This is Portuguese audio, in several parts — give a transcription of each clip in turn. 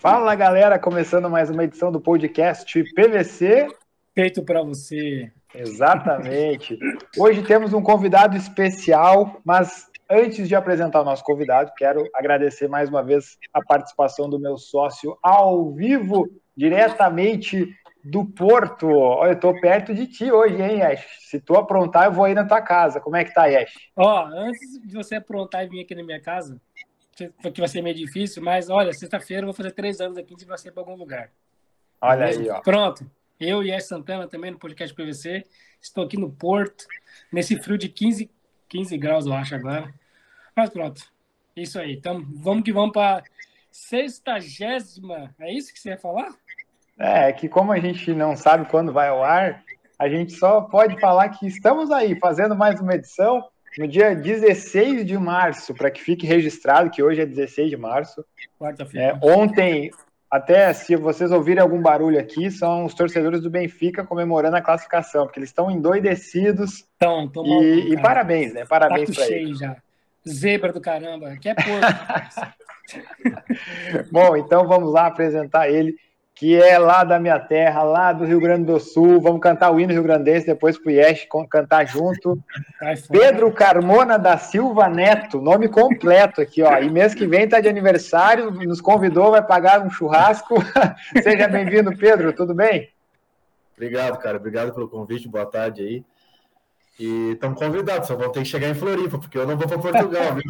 Fala galera, começando mais uma edição do podcast PVC. Feito para você. Exatamente. Hoje temos um convidado especial, mas antes de apresentar o nosso convidado, quero agradecer mais uma vez a participação do meu sócio ao vivo, diretamente do Porto. Olha, eu tô perto de ti hoje, hein, Yesh? Se tu aprontar, eu vou aí na tua casa. Como é que tá, Yesh? Ó, antes de você aprontar e vir aqui na minha casa, que vai ser meio difícil, mas olha, sexta-feira eu vou fazer três anos aqui, a gente vai ser para algum lugar. Olha aí, ó. Pronto. Eu e a Santana também no podcast PVC. Estou aqui no Porto, nesse frio de 15, 15 graus, eu acho, agora. Mas pronto. Isso aí. Então, vamos que vamos para sextagésima. É isso que você ia falar? É, que como a gente não sabe quando vai ao ar, a gente só pode falar que estamos aí fazendo mais uma edição no dia 16 de março, para que fique registrado que hoje é 16 de março. Quarta-feira. É, ontem, até se vocês ouvirem algum barulho aqui, são os torcedores do Benfica comemorando a classificação, porque eles estão endoidecidos. Então, e, e parabéns, né? Parabéns para eles. já. Zebra do caramba, que é porco. Bom, então vamos lá apresentar ele que é lá da minha terra, lá do Rio Grande do Sul. Vamos cantar o hino Rio Grandense depois pro Yesh cantar junto. Pedro Carmona da Silva Neto, nome completo aqui, ó. E mês que vem tá de aniversário, nos convidou, vai pagar um churrasco. Seja bem-vindo, Pedro, tudo bem? Obrigado, cara. Obrigado pelo convite. Boa tarde aí. E estão convidados, só vão ter que chegar em Floripa, porque eu não vou para Portugal, viu?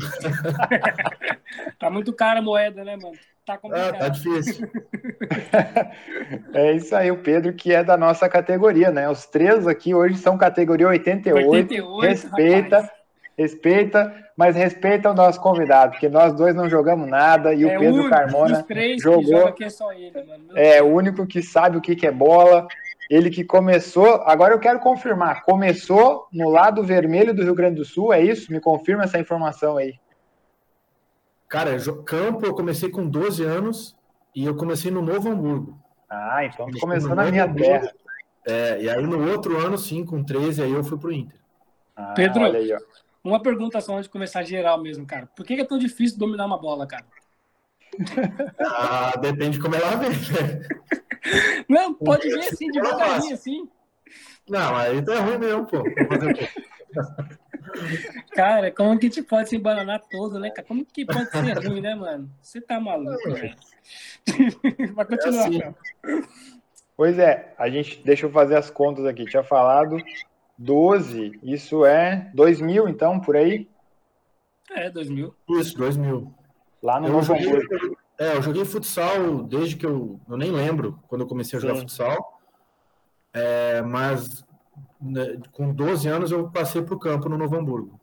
tá muito cara a moeda, né, mano? Tá complicado. Ah, tá difícil. é isso aí, o Pedro, que é da nossa categoria, né? Os três aqui hoje são categoria 88. 88 respeita, rapaz. respeita, mas respeita o nosso convidado, porque nós dois não jogamos nada e é o Pedro Carmona jogou. Joga é só ele, mano. É, o único que sabe o que, que é bola. Ele que começou, agora eu quero confirmar, começou no lado vermelho do Rio Grande do Sul, é isso? Me confirma essa informação aí. Cara, campo eu comecei com 12 anos e eu comecei no Novo Hamburgo. Ah, então começou na minha Hamburgo, terra. É, e aí no outro ano, sim, com 13, aí eu fui pro Inter. Ah, Pedro, aí, uma pergunta só antes de começar geral mesmo, cara. Por que é tão difícil dominar uma bola, cara? Ah, depende de como ela vem, né? Não, pode ver assim, devagarinho, assim. Não, aí tá ruim mesmo, pô. Cara, como que te pode se embananar todo, né, cara? Como que pode ser ruim, né, mano? Você tá maluco, velho. Vai continuar, é assim. Pois é, a gente, deixa eu fazer as contas aqui. Tinha falado 12, isso é 2000, então, por aí? É, 2000. Isso, 2000. Lá no eu Novo joguei, É, eu joguei futsal desde que eu. Eu nem lembro quando eu comecei a jogar Sim. futsal. É, mas né, com 12 anos eu passei para o campo no Novo Hamburgo.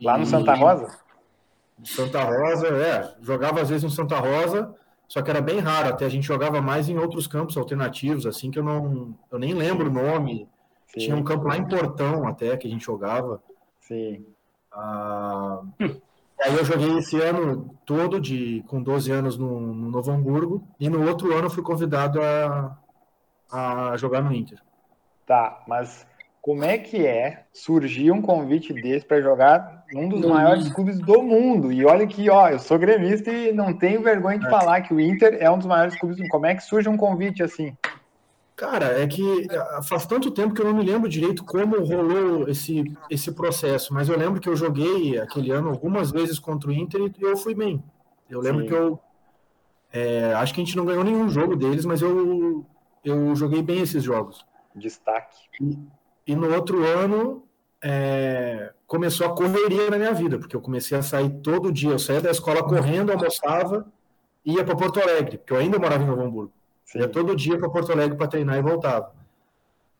Lá no Santa Rosa? Santa Rosa, é. Jogava às vezes no Santa Rosa, só que era bem raro. Até a gente jogava mais em outros campos alternativos, assim, que eu não. Eu nem lembro o nome. Sim. Tinha um campo lá em Portão até que a gente jogava. Sim. Ah, aí eu joguei esse ano todo, de, com 12 anos no, no Novo Hamburgo, e no outro ano fui convidado a, a jogar no Inter. Tá, mas como é que é surgir um convite desse para jogar num dos maiores clubes do mundo? E olha que, ó, eu sou gremista e não tenho vergonha de é. falar que o Inter é um dos maiores clubes do mundo. Como é que surge um convite assim? Cara, é que eh, faz tanto tempo que eu não me lembro direito como rolou esse, esse processo, mas eu lembro que eu joguei aquele ano algumas vezes contra o Inter e eu fui bem. Eu lembro Sim. que eu. É, acho que a gente não ganhou nenhum jogo deles, mas eu, eu joguei bem esses jogos. Destaque. E, e no outro ano é, começou a correria na minha vida, porque eu comecei a sair todo dia. Eu saía da escola correndo, almoçava e ia para Porto Alegre, porque eu ainda morava em Novo Hamburgo. Sim. Ia todo dia para Porto Alegre para treinar e voltava.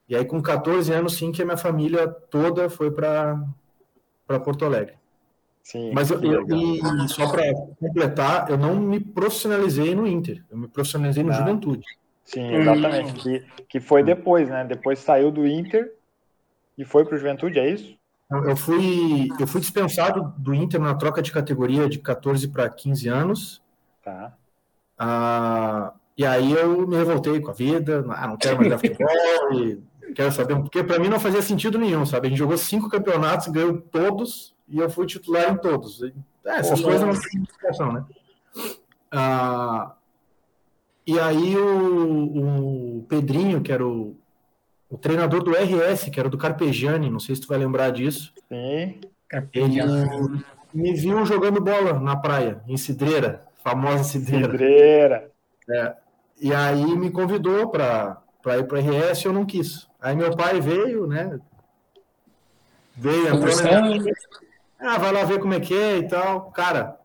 E aí, com 14 anos, sim, que a minha família toda foi para Porto Alegre. Sim, Mas eu, eu e só para completar, eu não me profissionalizei no Inter, eu me profissionalizei no ah. Juventude. Sim, exatamente. Hum. Que, que foi depois, né? Depois saiu do Inter e foi para o Juventude, é isso? Eu fui, eu fui dispensado do Inter na troca de categoria de 14 para 15 anos. Tá. Ah, e aí eu me revoltei com a vida, ah, não quero mais dar futebol, quero saber, porque para mim não fazia sentido nenhum, sabe? A gente jogou cinco campeonatos, ganhou todos, e eu fui titular em todos. É, essas Pô, coisas não têm explicação, né? Ah, E aí o, o Pedrinho, que era o, o treinador do RS, que era do Carpegiani, não sei se tu vai lembrar disso. Sim. Ele me viu jogando bola na praia, em Cidreira, famosa Cidreira. Cidreira. É, e aí me convidou para ir para o RS e eu não quis. Aí meu pai veio, né? Veio, entrou Ah, vai lá ver como é que é e tal. Cara,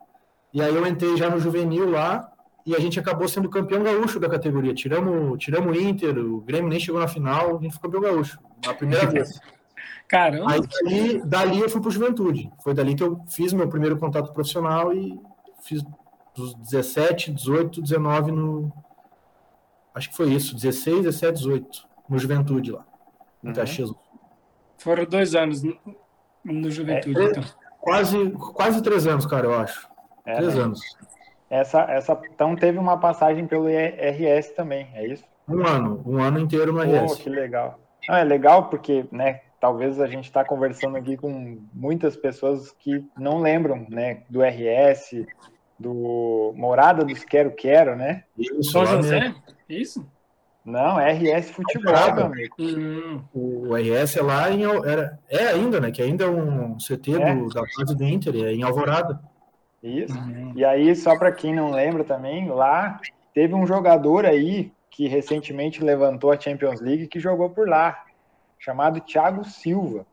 e aí eu entrei já no juvenil lá e a gente acabou sendo campeão gaúcho da categoria. Tiramos, tiramos o Inter, o Grêmio nem chegou na final, a gente foi campeão gaúcho, na primeira vez. Caramba! Aí dali, dali eu fui para Juventude. Foi dali que eu fiz meu primeiro contato profissional e fiz dos 17, 18, 19 no. Acho que foi isso, 16, 17, 18, no Juventude lá, no uhum. Caxias. Foram dois anos no, no Juventude, é, então. Quase, quase três anos, cara, eu acho. É, três né? anos. Essa, essa, então teve uma passagem pelo RS também, é isso? Um ano, um ano inteiro no RS. Oh, que legal. Não, é legal porque, né, talvez a gente está conversando aqui com muitas pessoas que não lembram, né, do RS, do Morada dos Quero Quero, né? Isso, São José? Isso? Não, RS Futebol, meu amigo. Hum. O RS é lá em. Era, é ainda, né? Que ainda é um CT é. do, da base do Inter, é em Alvorada. Isso. Uhum. E aí, só para quem não lembra também, lá teve um jogador aí que recentemente levantou a Champions League que jogou por lá, chamado Thiago Silva.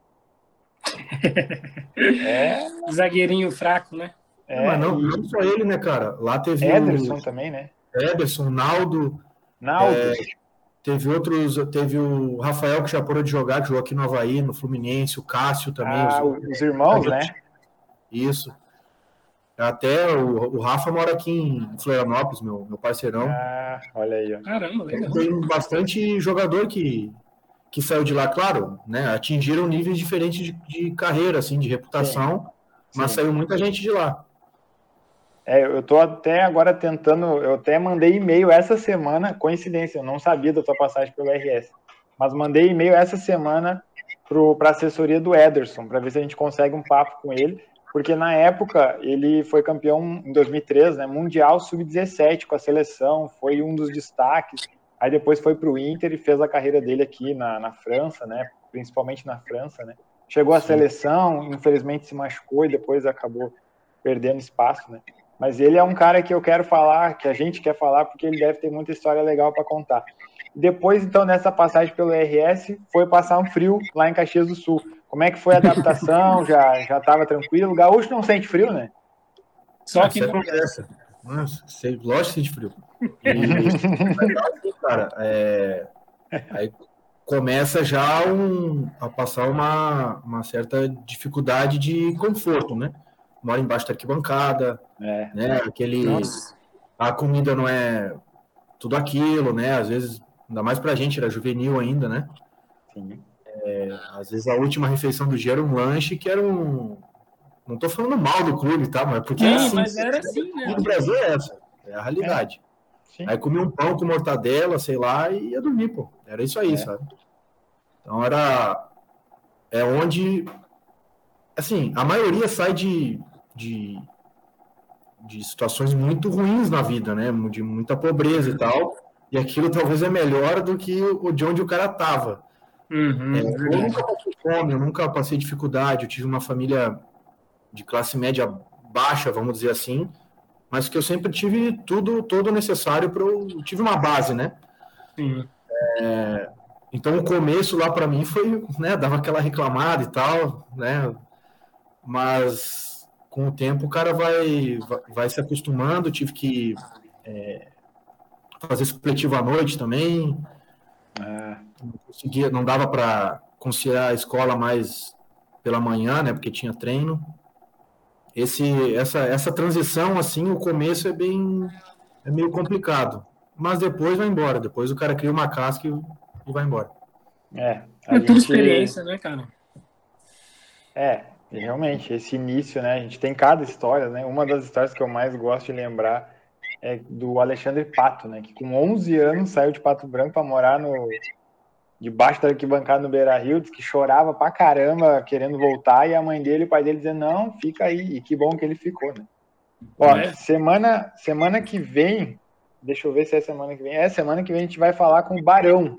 é. Zagueirinho fraco, né? É, Mas não, e... não só ele, né, cara? Lá teve Ederson o... também, né? Ederson, Naldo. Naldo. É, teve outros, teve o Rafael que já parou de jogar, que jogou aqui no Havaí, no Fluminense, o Cássio também. Ah, os, os irmãos, né? Isso. Até o, o Rafa mora aqui em Florianópolis, meu, meu parceirão. Ah, olha aí. Ó. Caramba, legal. Tem bastante jogador que, que saiu de lá, claro, né? Atingiram níveis diferentes de, de carreira, assim, de reputação, Sim. mas Sim. saiu muita gente de lá. É, eu tô até agora tentando, eu até mandei e-mail essa semana, coincidência, eu não sabia da tua passagem pelo RS, mas mandei e-mail essa semana para a assessoria do Ederson, para ver se a gente consegue um papo com ele porque na época ele foi campeão em 2003, né, mundial sub-17 com a seleção, foi um dos destaques. Aí depois foi para o Inter e fez a carreira dele aqui na, na França, né, principalmente na França, né. Chegou à seleção, infelizmente se machucou e depois acabou perdendo espaço, né. Mas ele é um cara que eu quero falar, que a gente quer falar, porque ele deve ter muita história legal para contar. Depois, então, nessa passagem pelo RS, foi passar um frio lá em Caxias do Sul. Como é que foi a adaptação? já já estava tranquilo? O gaúcho não sente frio, né? Só que não essa. Nossa, lógico que sente frio. E, cara, é, aí começa já um, a passar uma, uma certa dificuldade de conforto, né? Mora embaixo da arquibancada, é. né? Aquele, a comida não é tudo aquilo, né? Às vezes, ainda mais pra gente, era juvenil ainda, né? Sim. É, às vezes a última refeição do dia era um lanche que era um. Não estou falando mal do clube, tá? Mas porque Sim, assim, mas era assim, né? No Brasil é essa, é a realidade. É. Aí comia um pão com mortadela, sei lá, e ia dormir, pô. Era isso aí, é. sabe? Então era. É onde. Assim, a maioria sai de, de, de situações muito ruins na vida, né? De muita pobreza e tal. E aquilo talvez é melhor do que o de onde o cara tava. Uhum, é, eu nunca passei fome, eu nunca passei dificuldade, eu tive uma família de classe média baixa, vamos dizer assim, mas que eu sempre tive tudo todo necessário para eu tive uma base, né? Sim. É, então o começo lá para mim foi, né, dava aquela reclamada e tal, né? Mas com o tempo o cara vai vai se acostumando, tive que é, fazer supletivo à noite também. É não conseguia, não dava para conciliar a escola mais pela manhã, né, porque tinha treino. Esse, essa, essa transição, assim, o começo é bem, é meio complicado, mas depois vai embora. Depois o cara cria uma casca e, e vai embora. É, é tudo experiência, né, cara? É, realmente, esse início, né? A gente tem cada história, né? Uma das histórias que eu mais gosto de lembrar é do Alexandre Pato, né? Que com 11 anos saiu de Pato Branco para morar no, debaixo da arquibancada no Beira Rio, disse que chorava pra caramba, querendo voltar, e a mãe dele e o pai dele dizendo, não, fica aí, e que bom que ele ficou, né? Ó, é. semana, semana que vem, Deixa eu ver se é semana que vem. É, semana que vem a gente vai falar com o Barão.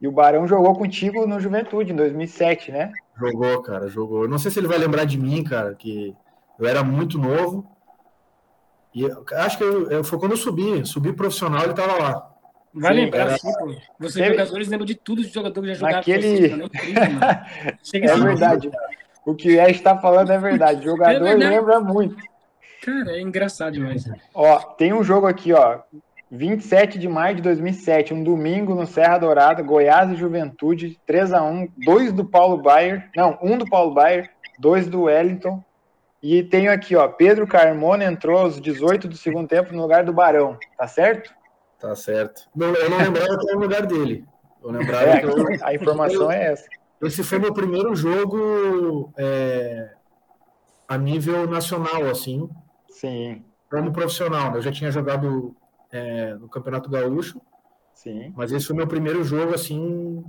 E o Barão jogou contigo no Juventude, em 2007, né? Jogou, cara, jogou. Eu não sei se ele vai lembrar de mim, cara, que eu era muito novo. E acho que eu, eu, foi quando eu subi, subi profissional, ele tava lá. Vai sim, lembrar, sim, pô. Você Teve... jogadores lembram de tudo de jogador que já jogaram. Naquele... Né? é assim, verdade. O que o está falando é verdade. O jogador é verdade. lembra muito. Cara, é engraçado demais. Ó, tem um jogo aqui, ó. 27 de maio de 2007, um domingo no Serra Dourada, Goiás e Juventude, 3 a 1 dois do Paulo Baier, não, um do Paulo Baier, dois do Wellington, e tenho aqui, ó, Pedro Carmona entrou aos 18 do segundo tempo no lugar do Barão, tá certo? Tá certo. Não, eu não lembrava até o lugar dele. Eu lembrava é, eu... A informação é essa. Esse foi meu primeiro jogo é, a nível nacional, assim. Sim. Como profissional. Né? Eu já tinha jogado é, no Campeonato Gaúcho. Sim. Mas esse foi meu primeiro jogo, assim,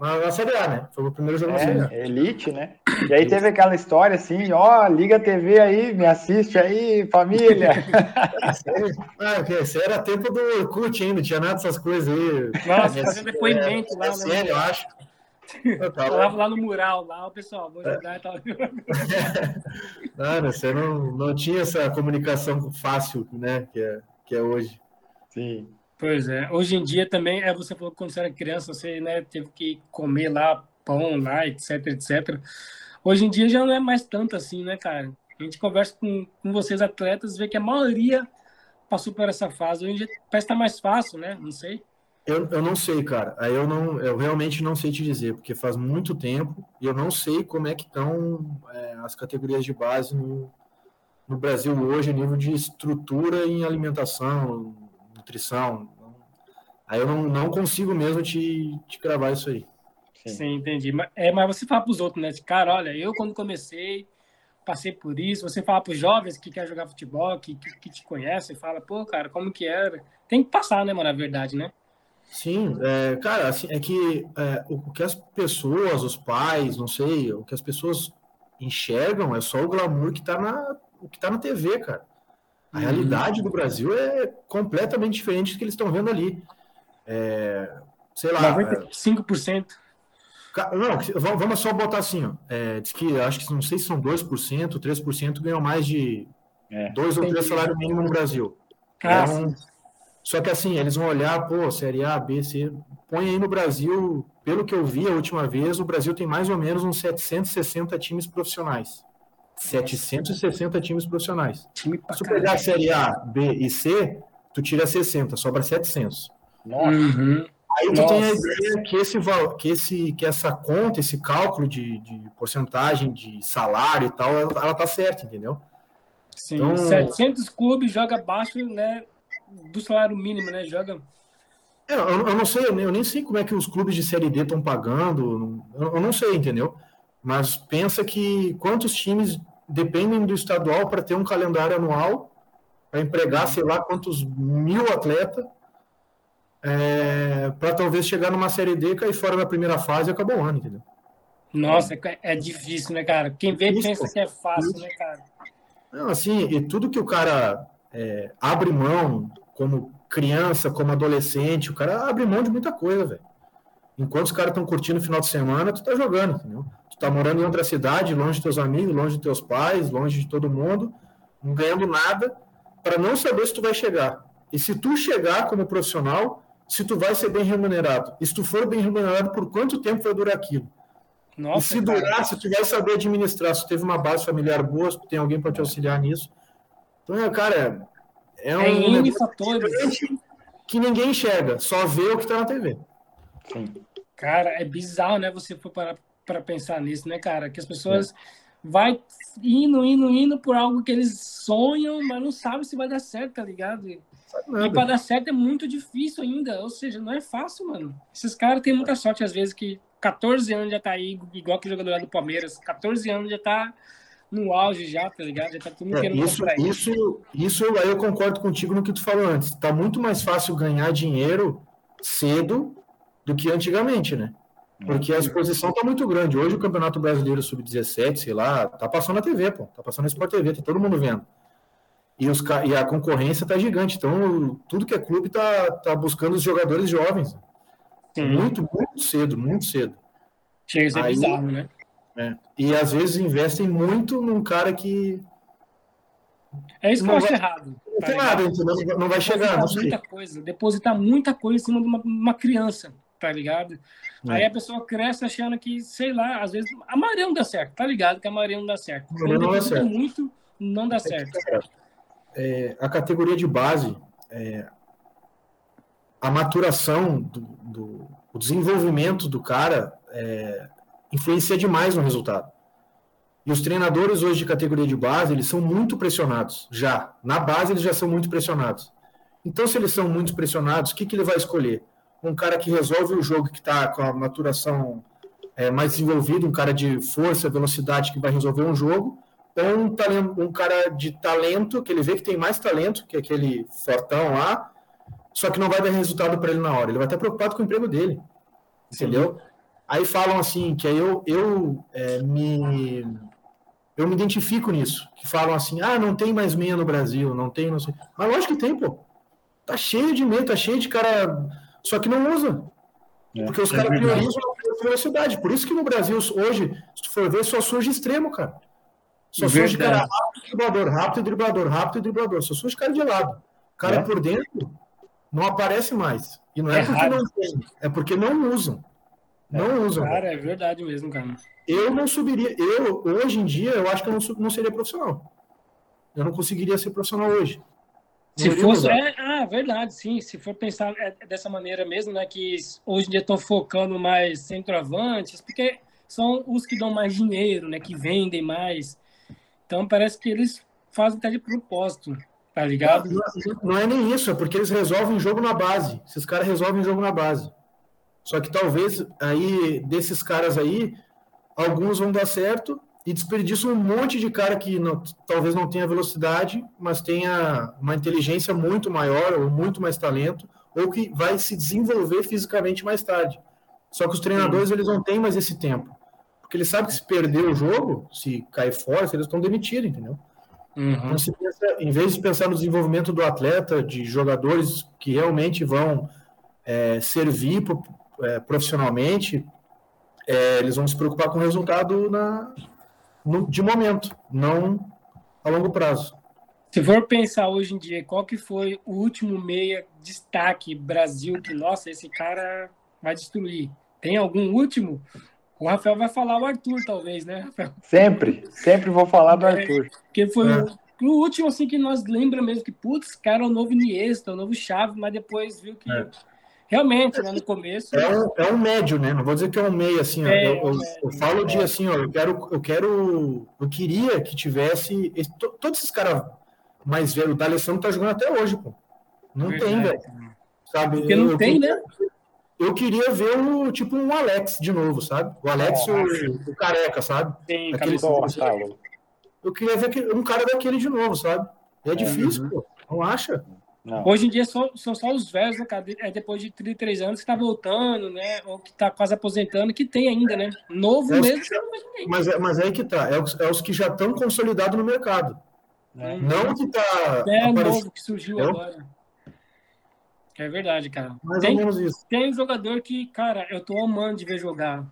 na, na Série A, né? Foi o primeiro jogo é, na Série A. Elite, né? E aí teve aquela história assim, ó, liga a TV aí, me assiste aí, família. ah, okay. Esse era tempo do Orkut ainda, tinha nada dessas coisas aí. Nossa, fazendo depoimento é, lá. É né? sério, eu acho. Eu tava lá no mural, lá, o pessoal, vou jogar e tal. Não, você não, não tinha essa comunicação fácil, né, que é, que é hoje. Sim. Pois é. Hoje em dia também, é, você falou que quando você era criança, você né, teve que comer lá pão lá, etc, etc. Hoje em dia já não é mais tanto assim, né, cara? A gente conversa com, com vocês atletas, vê que a maioria passou por essa fase. Hoje em dia parece estar tá mais fácil, né? Não sei. Eu, eu não sei, cara. Aí eu não, eu realmente não sei te dizer, porque faz muito tempo e eu não sei como é que estão é, as categorias de base no, no Brasil hoje, a nível de estrutura em alimentação, nutrição. Aí eu não, não consigo mesmo te, te cravar isso aí. Sim, Sim entendi. É, mas você fala para os outros, né? Cara, olha, eu quando comecei, passei por isso. Você fala para os jovens que querem jogar futebol, que, que, que te conhecem, fala, pô, cara, como que era? Tem que passar, né, mano, na verdade, né? Sim, é, cara, assim, é que é, o que as pessoas, os pais, não sei, o que as pessoas enxergam é só o glamour que está na, o que tá na TV, cara. A realidade do Brasil é completamente diferente do que eles estão vendo ali. É, sei lá. 95%. É, não, vamos só botar assim, ó. É, diz que acho que não sei se são 2%, 3% ganham mais de é, dois ou três salários mínimos no Brasil. Então, só que assim, eles vão olhar, pô, Série A, B, C. Põe aí no Brasil, pelo que eu vi a última vez, o Brasil tem mais ou menos uns 760 times profissionais. 760 times profissionais. Time Se tu pegar a Série A, B e C, tu tira 60, sobra 700. Uhum. Aí tu Nossa. tem a ideia que, esse, que, esse, que essa conta, esse cálculo de, de porcentagem de salário e tal, ela, ela tá certa, entendeu? Sim, então, 700 clubes joga abaixo né, do salário mínimo, né? Joga... É, eu, eu, não sei, eu nem sei como é que os clubes de Série D estão pagando, eu, eu não sei, entendeu? Mas pensa que quantos times dependem do estadual para ter um calendário anual, para empregar, sei lá, quantos mil atletas, é, para talvez chegar numa Série D, cair fora da primeira fase e acabou o ano, entendeu? Nossa, é, é difícil, né, cara? Quem vê isso, pensa que é fácil, né, cara? Não, assim, e tudo que o cara é, abre mão, como criança, como adolescente, o cara abre mão de muita coisa, velho. Enquanto os caras estão curtindo o final de semana, tu tá jogando, entendeu? Tu tá morando em outra cidade, longe de teus amigos, longe de teus pais, longe de todo mundo, não ganhando nada, para não saber se tu vai chegar. E se tu chegar como profissional, se tu vai ser bem remunerado. E se tu for bem remunerado, por quanto tempo vai durar aquilo? Nossa, e se cara. durar, se tu vai saber administrar, se tu teve uma base familiar boa, se tu tem alguém para te auxiliar nisso. Então, é, cara, é, é um. É fatores. Que ninguém enxerga, só vê o que está na TV. Sim. Cara, é bizarro, né? Você for parar para pensar nisso, né, cara? Que as pessoas é. vai indo, indo, indo por algo que eles sonham, mas não sabem se vai dar certo, tá ligado? E para dar certo é muito difícil ainda, ou seja, não é fácil, mano. Esses caras têm muita sorte às vezes que 14 anos já tá aí, igual que o jogador do Palmeiras, 14 anos já tá no auge já, tá ligado? Já tá tudo é, isso, isso, isso aí eu concordo contigo no que tu falou antes. Tá muito mais fácil ganhar dinheiro cedo do que antigamente, né? Porque a exposição tá muito grande. Hoje o Campeonato Brasileiro Sub-17, sei lá, tá passando na TV, pô. Tá passando na Sport TV, tá todo mundo vendo. e, os, e a concorrência está gigante. Então, tudo que é clube está tá buscando os jogadores jovens. Sim. Muito, muito cedo, muito cedo. Chega a Aí, bizarro, né? É. E às vezes investem muito num cara que. É isso que eu acho errado. Não tá tem nada, entendeu? Não vai chegar. Não muita coisa, depositar muita coisa em cima de uma, uma criança, tá ligado? É. Aí a pessoa cresce achando que, sei lá, às vezes a maioria não dá certo, tá ligado? Que a maioria não dá certo. Quando não dá certo. muito, não dá certo. É, a categoria de base, é, a maturação do, do o desenvolvimento do cara é, influencia demais no resultado. E os treinadores hoje de categoria de base, eles são muito pressionados, já. Na base, eles já são muito pressionados. Então, se eles são muito pressionados, o que, que ele vai escolher? Um cara que resolve o jogo, que está com a maturação é, mais desenvolvida, um cara de força, velocidade, que vai resolver um jogo, ou um, talento, um cara de talento, que ele vê que tem mais talento que aquele fortão lá, só que não vai dar resultado para ele na hora. Ele vai estar preocupado com o emprego dele. Entendeu? Sim. Aí falam assim, que aí eu, eu é, me eu me identifico nisso. Que falam assim, ah, não tem mais meia no Brasil, não tem, não sei. Mas lógico que tem, pô. Tá cheio de meia, tá cheio de cara. Só que não usa. É, Porque os é caras priorizam a velocidade. Por isso que no Brasil, hoje, se tu for ver, só surge extremo, cara. Só surge cara rápido e driblador, rápido e driblador, rápido e driblador. Só surge cara de lado. O cara é. por dentro não aparece mais. E não é, é porque raro. não tem, é porque não usam. Não é, usam. Cara, é verdade mesmo, cara. Eu não subiria. Eu, hoje em dia, eu acho que eu não, não seria profissional. Eu não conseguiria ser profissional hoje. Se fosse. É, ah, verdade, sim. Se for pensar é, dessa maneira mesmo, né? Que hoje em dia estão focando mais centroavantes, porque são os que dão mais dinheiro, né? Que vendem mais. Então parece que eles fazem até de propósito, tá ligado? Não, não é nem isso, é porque eles resolvem o jogo na base. Esses caras resolvem o jogo na base. Só que talvez aí, desses caras aí, alguns vão dar certo e desperdiçam um monte de cara que não, talvez não tenha velocidade, mas tenha uma inteligência muito maior ou muito mais talento, ou que vai se desenvolver fisicamente mais tarde. Só que os treinadores eles não têm mais esse tempo. Porque eles sabem que se perder o jogo, se cair fora, eles estão demitidos, entendeu? Uhum. Então, pensa, em vez de pensar no desenvolvimento do atleta, de jogadores que realmente vão é, servir é, profissionalmente, é, eles vão se preocupar com o resultado na, no, de momento, não a longo prazo. Se for pensar hoje em dia, qual que foi o último meia destaque Brasil que, nossa, esse cara vai destruir? Tem algum último? O Rafael vai falar o Arthur, talvez, né, Rafael? Sempre, sempre vou falar do é, Arthur. Porque foi é. o, o, último, assim, que nós lembra mesmo que, putz, cara, é o novo Iniesta, o novo Chave, mas depois viu que é. Realmente, né, no começo. É um, é um médio, né? Não vou dizer que é um meio, assim. É, eu, eu, eu, falo de assim, ó, eu quero, eu quero. Eu queria que tivesse. Esse, todos esses caras mais velhos, o D'Alessandro tá jogando até hoje, pô. Não Verdade. tem, velho. Sabe? Porque não eu, tem, né? Eu queria ver o tipo um Alex de novo, sabe? O Alex, o, o, careca, sabe? Sim, Aquele, eu queria ver um cara daquele de novo, sabe? É difícil, uhum. pô. Não acha? Não. Hoje em dia são, são só os velhos, né, É depois de 33 anos que tá voltando, né? Ou que tá quase aposentando, que tem ainda, né? Novo é mesmo. Já, mas, é, mas é aí que tá. É os, é os que já estão consolidados no mercado. É. Não que tá. É aparecendo. novo que surgiu agora. É verdade, cara. Mais tem, ou menos isso. Tem um jogador que, cara, eu tô amando de ver jogar.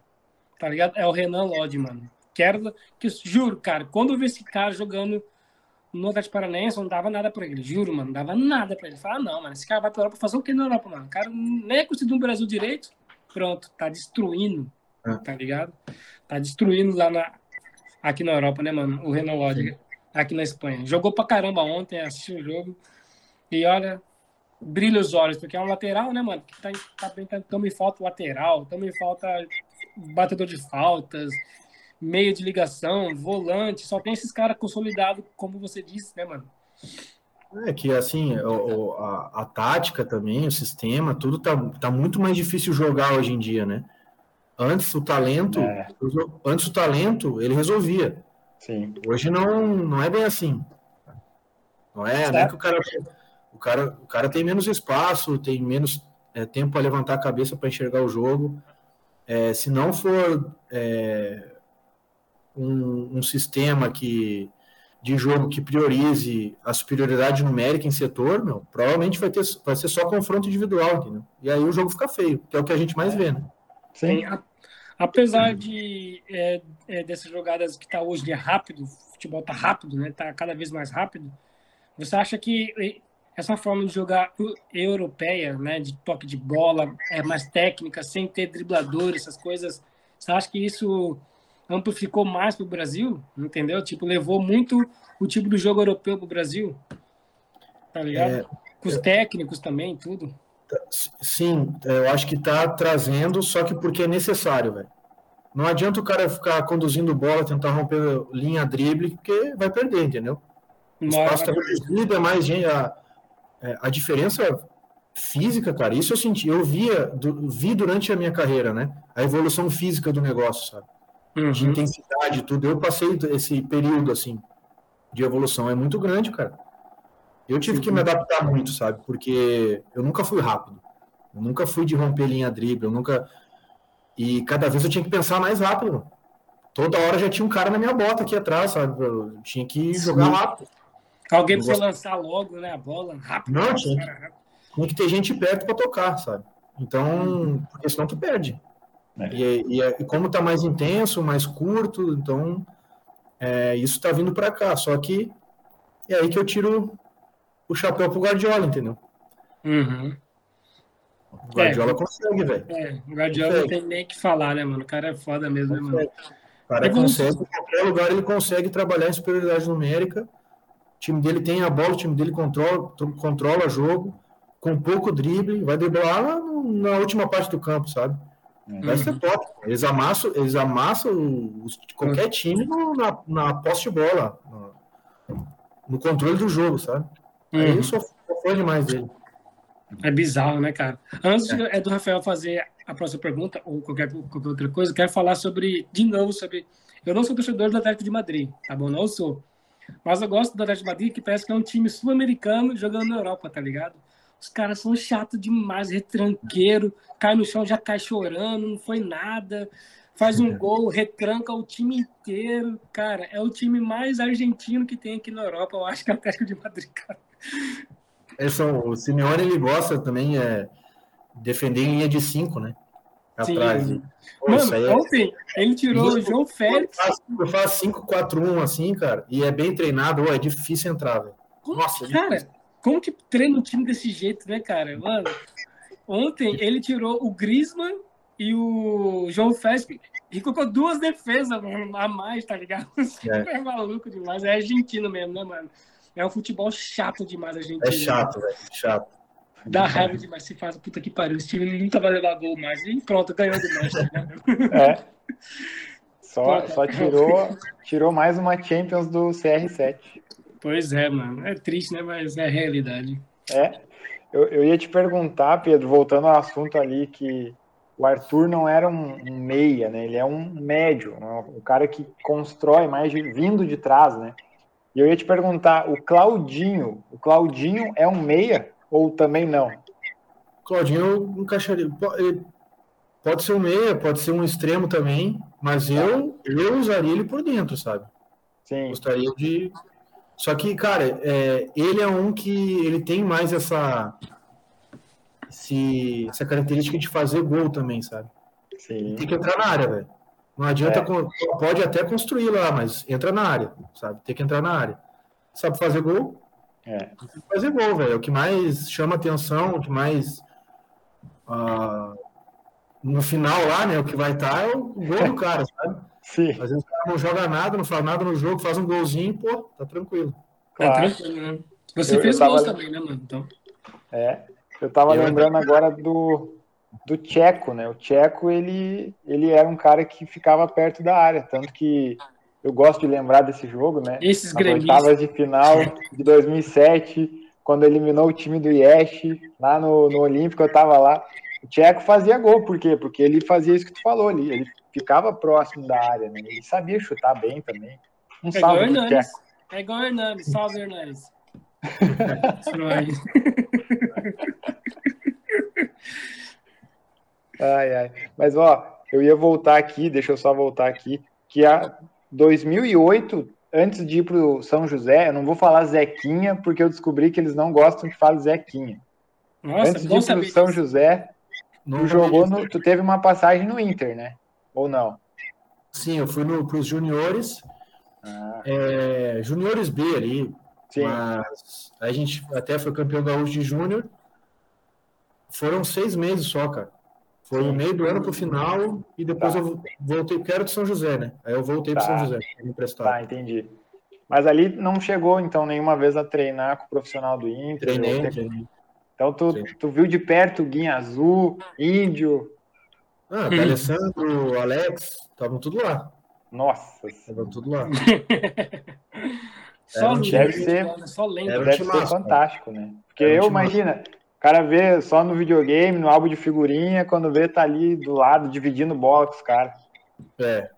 Tá ligado? É o Renan Lodge, mano. Quero. Que, juro, cara, quando eu vi esse cara jogando no Atlético Paranaense não dava nada pra ele, juro, mano, não dava nada pra ele. Fala, ah, não, mano, esse cara vai pra Europa fazer o que na Europa, mano? O cara nem é conhecido no Brasil direito, pronto, tá destruindo, é. tá ligado? Tá destruindo lá na, aqui na Europa, né, mano? O Renan Lodge, aqui na Espanha. Jogou pra caramba ontem, assistiu o jogo, e olha, brilha os olhos, porque é um lateral, né, mano? Que tá, tá, tá, também falta lateral, também falta batedor de faltas, meio de ligação, volante, só tem esses caras consolidados, como você disse, né, mano? É que assim, o, a, a, tática também, o sistema, tudo tá, tá muito mais difícil jogar hoje em dia, né? Antes o talento, é. antes o talento, ele resolvia. Sim. Hoje não, não é bem assim. Não é, não é que o cara, o cara, o cara tem menos espaço, tem menos é, tempo para levantar a cabeça para enxergar o jogo. É, se não for é, um, um sistema que de jogo que priorize a superioridade numérica em setor, meu, provavelmente vai, ter, vai ser só confronto individual, entendeu? E aí o jogo fica feio, que é o que a gente mais vê, né? Sim. Apesar de é, é, dessas jogadas que está hoje é rápido, o futebol está rápido, né? Está cada vez mais rápido. Você acha que essa forma de jogar europeia, né, de toque de bola, é mais técnica, sem ter driblador, essas coisas, você acha que isso amplificou mais para o Brasil? Entendeu? Tipo, levou muito o tipo do jogo europeu para o Brasil, tá ligado? É, Com os técnicos também, tudo. Sim, eu acho que está trazendo, só que porque é necessário, velho. Não adianta o cara ficar conduzindo bola, tentar romper linha drible, porque vai perder, entendeu? O espaço está reduzido, é mais gente. A, é, a diferença física, cara, isso eu senti, eu via, vi durante a minha carreira, né? A evolução física do negócio, sabe? Uhum. De intensidade, tudo. Eu passei esse período, assim, de evolução. É muito grande, cara. Eu tive que me adaptar muito, sabe? Porque eu nunca fui rápido. Eu nunca fui de romper linha drible, eu nunca. E cada vez eu tinha que pensar mais rápido. Toda hora já tinha um cara na minha bota aqui atrás, sabe? Eu tinha que jogar rápido. Alguém precisa lançar logo, né? A bola rápido. Não, tinha que, tinha que ter gente perto para tocar, sabe? Então, porque senão tu perde. É. E, e, e, como tá mais intenso, mais curto, então é, isso tá vindo para cá. Só que é aí que eu tiro o chapéu pro Guardiola, entendeu? Uhum. O Guardiola é, consegue, velho. É, o Guardiola não tem nem que falar, né, mano? O cara é foda mesmo, consegue. né, mano? O cara é consegue, em qualquer lugar ele consegue trabalhar em superioridade numérica. O time dele tem a bola, o time dele controla, controla jogo, com pouco drible, vai driblar lá na última parte do campo, sabe? Uhum. Top. Eles amassam, eles amassam os, qualquer time na, na posse de bola, no, no controle do jogo, sabe? Uhum. Aí eu sou, sou fã demais dele. É bizarro, né, cara? Antes é. do Rafael fazer a próxima pergunta, ou qualquer, qualquer outra coisa, quero falar sobre, de novo, sobre. Eu não sou torcedor do Atlético de Madrid, tá bom? Não sou. Mas eu gosto do Atlético de Madrid, que parece que é um time sul-americano jogando na Europa, tá ligado? Os caras são chatos demais, retranqueiro, cai no chão, já cai chorando, não foi nada. Faz um gol, retranca o time inteiro. Cara, é o time mais argentino que tem aqui na Europa, eu acho que é o Atlético de Madrid, cara. Esse, o Simeone ele gosta também é defender em linha de 5, né? Atrás. Sim. Pô, Mano, é... ontem ele tirou o João Félix. Eu faço 5-4-1 assim, cara, e é bem treinado, ó, é difícil entrar, velho. Nossa, é cara, como que treina um time desse jeito, né, cara? Mano, ontem ele tirou o Griezmann e o João Félix e colocou duas defesas a mais, tá ligado? É. é maluco demais. É argentino mesmo, né, mano? É um futebol chato demais a gente. É chato, velho. Chato. Dá raiva demais. Se faz, puta que pariu. Esse time nunca vai levar gol mais. E pronto, ganhou do Manchester. Né? É. Só, só tirou, tirou mais uma Champions do CR7. Pois é, mano. É triste, né? Mas é a realidade. É. Eu, eu ia te perguntar, Pedro, voltando ao assunto ali, que o Arthur não era um, um meia, né? Ele é um médio, um cara que constrói mais de, vindo de trás, né? E eu ia te perguntar, o Claudinho, o Claudinho é um meia ou também não? Claudinho eu encaixaria. Pode ser um meia, pode ser um extremo também, mas eu, eu usaria ele por dentro, sabe? Sim. Gostaria de. Só que, cara, é, ele é um que ele tem mais essa, esse, essa característica de fazer gol também, sabe? Sim. Tem que entrar na área, velho. Não adianta, é. pode até construir lá, mas entra na área, sabe? Tem que entrar na área. Sabe fazer gol? É. Fazer gol, velho. É o que mais chama atenção, o que mais. Uh, no final lá, né? O que vai estar tá é o gol do cara, sabe? Sim. Às vezes o cara não joga nada, não faz nada no jogo, faz um golzinho, pô, tá tranquilo. Tá claro. Tá tranquilo, né? Você eu, fez eu gols também, né, mano? Então... É. Eu tava eu lembrando agora do, do Tcheco, né? O Tcheco, ele, ele era um cara que ficava perto da área, tanto que eu gosto de lembrar desse jogo, né? Esses gremistas. de final de 2007, quando eliminou o time do Yesh, lá no, no Olímpico, eu tava lá. O Tcheco fazia gol, por quê? Porque ele fazia isso que tu falou ali, ele ficava próximo da área, né? Ele sabia chutar bem também. Um é salve igual Tcheco. É igual o Hernandes, salve Hernandes. Ai, ai. Mas, ó, eu ia voltar aqui, deixa eu só voltar aqui, que a 2008, antes de ir pro São José, eu não vou falar Zequinha, porque eu descobri que eles não gostam que fale Zequinha. Nossa, antes de ir pro São José, não tu jogou no, tu teve uma passagem no Inter, né? Ou não? Sim, eu fui para os juniores, ah. é, juniores B ali, Sim. mas a gente até foi campeão gaúcho de júnior. Foram seis meses só, cara. Foi no meio do ano pro final e depois tá. eu voltei, porque era de São José, né? Aí eu voltei tá. para São José, emprestado. Tá, entendi. Mas ali não chegou, então, nenhuma vez a treinar com o profissional do Inter? Treinei, treinei. Então tu, tu viu de perto o Guinha Azul, Índio. Ah, hum. Alessandro, Alex, estavam tudo lá. Nossa. Estavam tudo lá. só deve ser, só lembro. Deve ser fantástico, né? Porque eu, imagina, o cara vê só no videogame, no álbum de figurinha, quando vê, tá ali do lado, dividindo bola com os caras. É.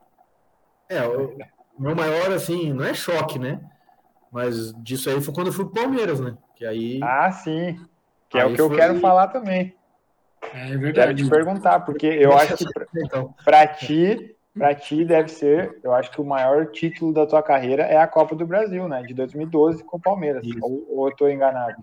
É, o meu maior, assim, não é choque, né? Mas disso aí foi quando eu fui pro Palmeiras, né? Que aí... Ah, sim. Que é o que eu quero falar também. É verdade. Quero te perguntar, porque eu acho que então. para ti, para ti deve ser, eu acho que o maior título da tua carreira é a Copa do Brasil, né? De 2012 com o Palmeiras. Ou, ou, eu tô enganado?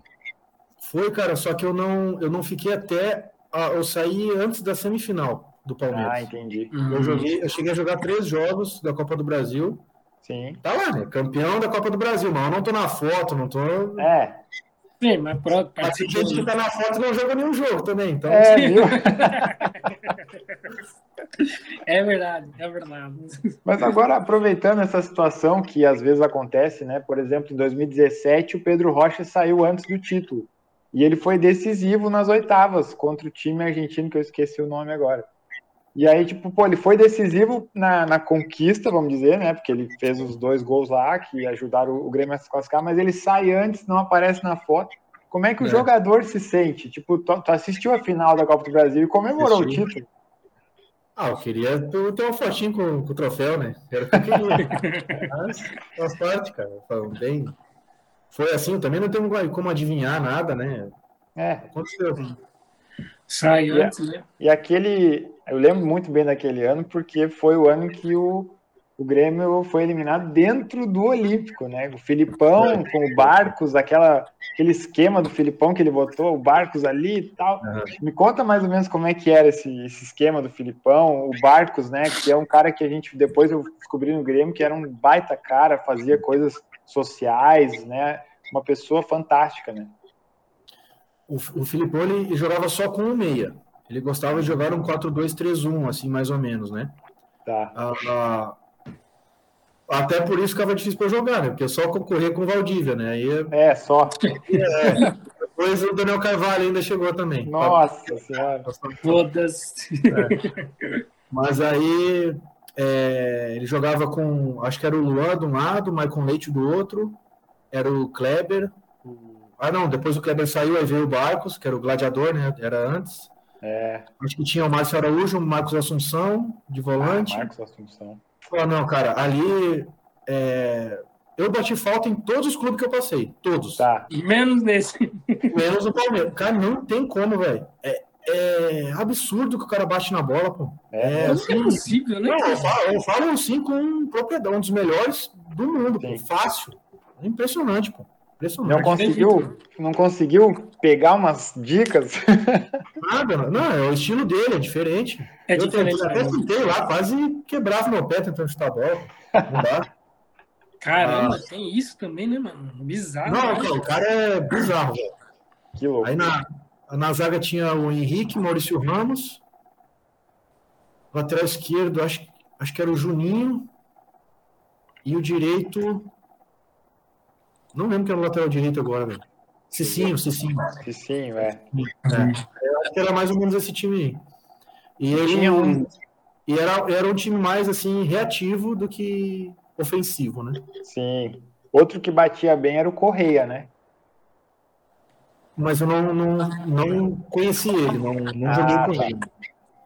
Foi, cara, só que eu não, eu não fiquei até. Eu saí antes da semifinal do Palmeiras. Ah, entendi. Eu joguei, eu cheguei a jogar três jogos da Copa do Brasil. Sim. Tá lá, né? Campeão da Copa do Brasil, mas eu não tô na foto, não tô. É. Sim, mas pronto. Mas tem gente que tá na foto e não joga nenhum jogo também, então. É, viu? é verdade, é verdade. Mas agora, aproveitando essa situação que às vezes acontece, né? Por exemplo, em 2017, o Pedro Rocha saiu antes do título. E ele foi decisivo nas oitavas contra o time argentino, que eu esqueci o nome agora. E aí, tipo, pô, ele foi decisivo na, na conquista, vamos dizer, né? Porque ele fez os dois gols lá que ajudaram o Grêmio a se classificar, mas ele sai antes, não aparece na foto. Como é que o é. jogador se sente? Tipo, tu, tu, assistiu a final da Copa do Brasil e comemorou o título. Ah, eu queria ter uma fotinho com, com, o troféu, né? Era mas faz parte, cara. Bem... Foi assim, também não tem como adivinhar nada, né? É. Aconteceu. Sai antes, né? E aquele, eu lembro muito bem daquele ano, porque foi o ano que o, o Grêmio foi eliminado dentro do Olímpico, né? O Filipão com o Barcos, aquela, aquele esquema do Filipão que ele botou, o Barcos ali e tal. Uhum. Me conta mais ou menos como é que era esse, esse esquema do Filipão, o Barcos, né? Que é um cara que a gente depois eu descobri no Grêmio que era um baita cara, fazia coisas sociais, né? Uma pessoa fantástica, né? O, o Filipão ele jogava só com o meia. Ele gostava de jogar um 4-2-3-1, assim, mais ou menos, né? Tá. Ah, ah, até por isso ficava difícil para jogar, né? Porque é só concorrer com o Valdívia, né? Aí, é, só. É, depois o Daniel Carvalho ainda chegou também. Nossa Senhora. Todas. É. Mas aí é, ele jogava com, acho que era o Luan de um lado, o Maicon Leite do outro, era o Kleber. O... Ah, não, depois o Kleber saiu, aí veio o Barcos, que era o gladiador, né? Era antes. É. Acho que tinha o Márcio Araújo, o Marcos Assunção, de volante. Ah, Marcos Assunção. Ah, não, cara, ali é... eu bati falta em todos os clubes que eu passei. Todos. Tá. Menos nesse. Menos no Palmeiras. Cara, não tem como, velho. É, é absurdo que o cara bate na bola, pô. É, é assim, é possível, né? Não, eu, falo, eu falo assim com propriedade, um dos melhores do mundo, pô, fácil. É impressionante, pô. Não conseguiu, não conseguiu pegar umas dicas? Nada, não, é o estilo dele, é diferente. É eu diferente. Tentei, até tentei lá, quase quebrava meu pé tentando chutar a bola. Não dá. Caramba, ah. tem isso também, né, mano? Bizarro. Não, cara, o cara é bizarro, velho. Que louco. Aí na, na zaga tinha o Henrique, Maurício Ramos. Lateral esquerdo, acho, acho que era o Juninho. E o direito, não lembro que era o lateral direito agora, velho. Cicinho, Cicinho. Cicinho, é. é. Eu acho que era mais ou menos esse time aí. E ele um. E era, era um time mais assim, reativo do que ofensivo, né? Sim. Outro que batia bem era o Correia, né? Mas eu não, não, não conheci ele, não, não ah, joguei com tá. ele.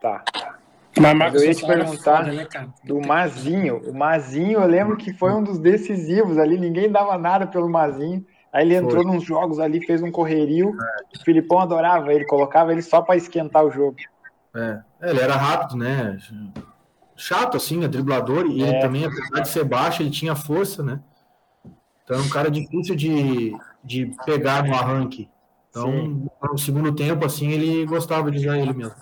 Tá. Mas eu ia te perguntar foda, né, do Mazinho. O Mazinho, eu lembro que foi um dos decisivos ali, ninguém dava nada pelo Mazinho. Aí ele entrou foi. nos jogos ali, fez um correrio. É. O Filipão adorava ele, colocava ele só para esquentar o jogo. É. é. ele era rápido, né? Chato assim, né? Driblador. E é. ele também, apesar de ser baixo, ele tinha força, né? Então é um cara difícil de, de pegar no arranque. Então, Sim. no segundo tempo, assim, ele gostava de usar ele mesmo.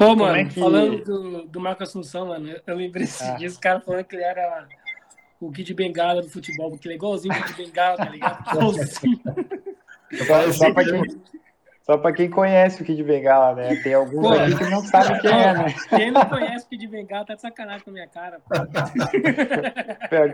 Ô, mano, é que... falando do, do Marco Assunção, mano, eu lembrei ah. dias, o cara falando que ele era o Kid Bengala do futebol, porque ele é igualzinho o Kid Bengala, tá ligado? Igualzinho. Só, só, pra quem, só pra quem conhece o Kid Bengala, né? Tem alguns Pô, aqui que não sabem quem é, né? Quem não conhece o Kid Bengala tá de sacanagem com a minha cara.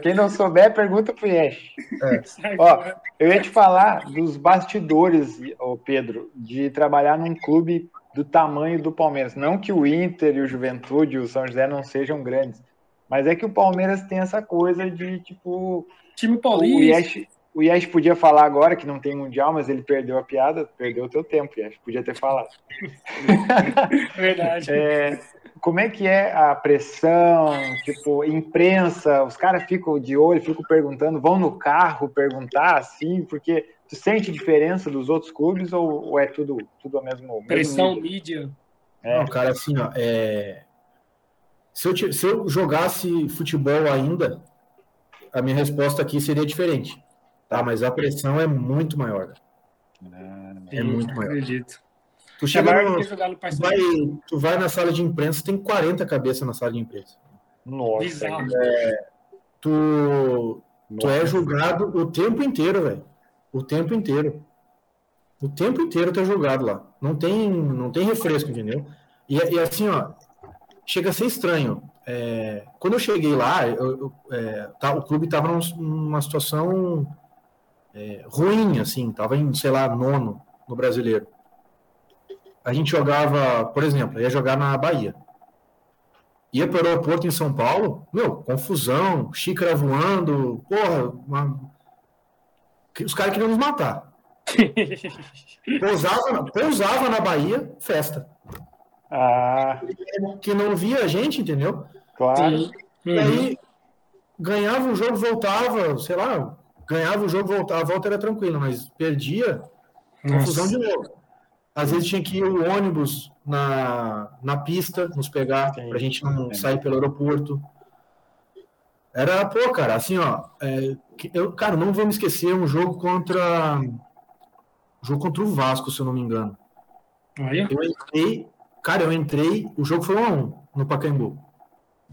quem não souber, pergunta pro Yesh. É. Ó, eu ia te falar dos bastidores, ô Pedro, de trabalhar num clube do tamanho do Palmeiras. Não que o Inter e o Juventude e o São José não sejam grandes, mas é que o Palmeiras tem essa coisa de, tipo. Time paulista. O Yesh, o Yesh podia falar agora que não tem mundial, mas ele perdeu a piada, perdeu o teu tempo, Yesh. Podia ter falado. Verdade. É, como é que é a pressão, tipo, imprensa, os caras ficam de olho, ficam perguntando, vão no carro perguntar assim, porque tu sente diferença dos outros clubes ou, ou é tudo, tudo a mesmo Pressão, mesmo mídia. É. Não, cara, assim, ó, é... se, eu, se eu jogasse futebol ainda, a minha resposta aqui seria diferente, tá? Mas a pressão é muito maior. Ah, é muito maior. Acredito. Tu é chega no, no vai, tu vai na sala de imprensa, tem 40 cabeças na sala de imprensa. Nossa. É, tu, Nossa. tu é julgado o tempo inteiro, velho. O tempo inteiro. O tempo inteiro tu é julgado lá. Não tem, não tem refresco, entendeu? E, e assim, ó, chega a ser estranho. É, quando eu cheguei lá, eu, eu, é, tá, o clube estava numa situação é, ruim, assim, estava em, sei lá, nono no brasileiro a gente jogava, por exemplo, ia jogar na Bahia. Ia para o aeroporto em São Paulo, meu, confusão, xícara voando, porra, uma... os caras queriam nos matar. pousava, pousava na Bahia, festa. Ah. Que não via a gente, entendeu? Claro. E aí ganhava o jogo, voltava, sei lá, ganhava o jogo, voltava, a volta era tranquila, mas perdia, confusão Nossa. de novo. Às vezes tinha que ir o ônibus na, na pista nos pegar, para a gente não sair pelo aeroporto. Era, pô, cara, assim, ó. É, eu, cara, não vou me esquecer um jogo contra. jogo contra o Vasco, se eu não me engano. Eu entrei, cara, eu entrei, o jogo foi 1 a 1 no Pacaembu.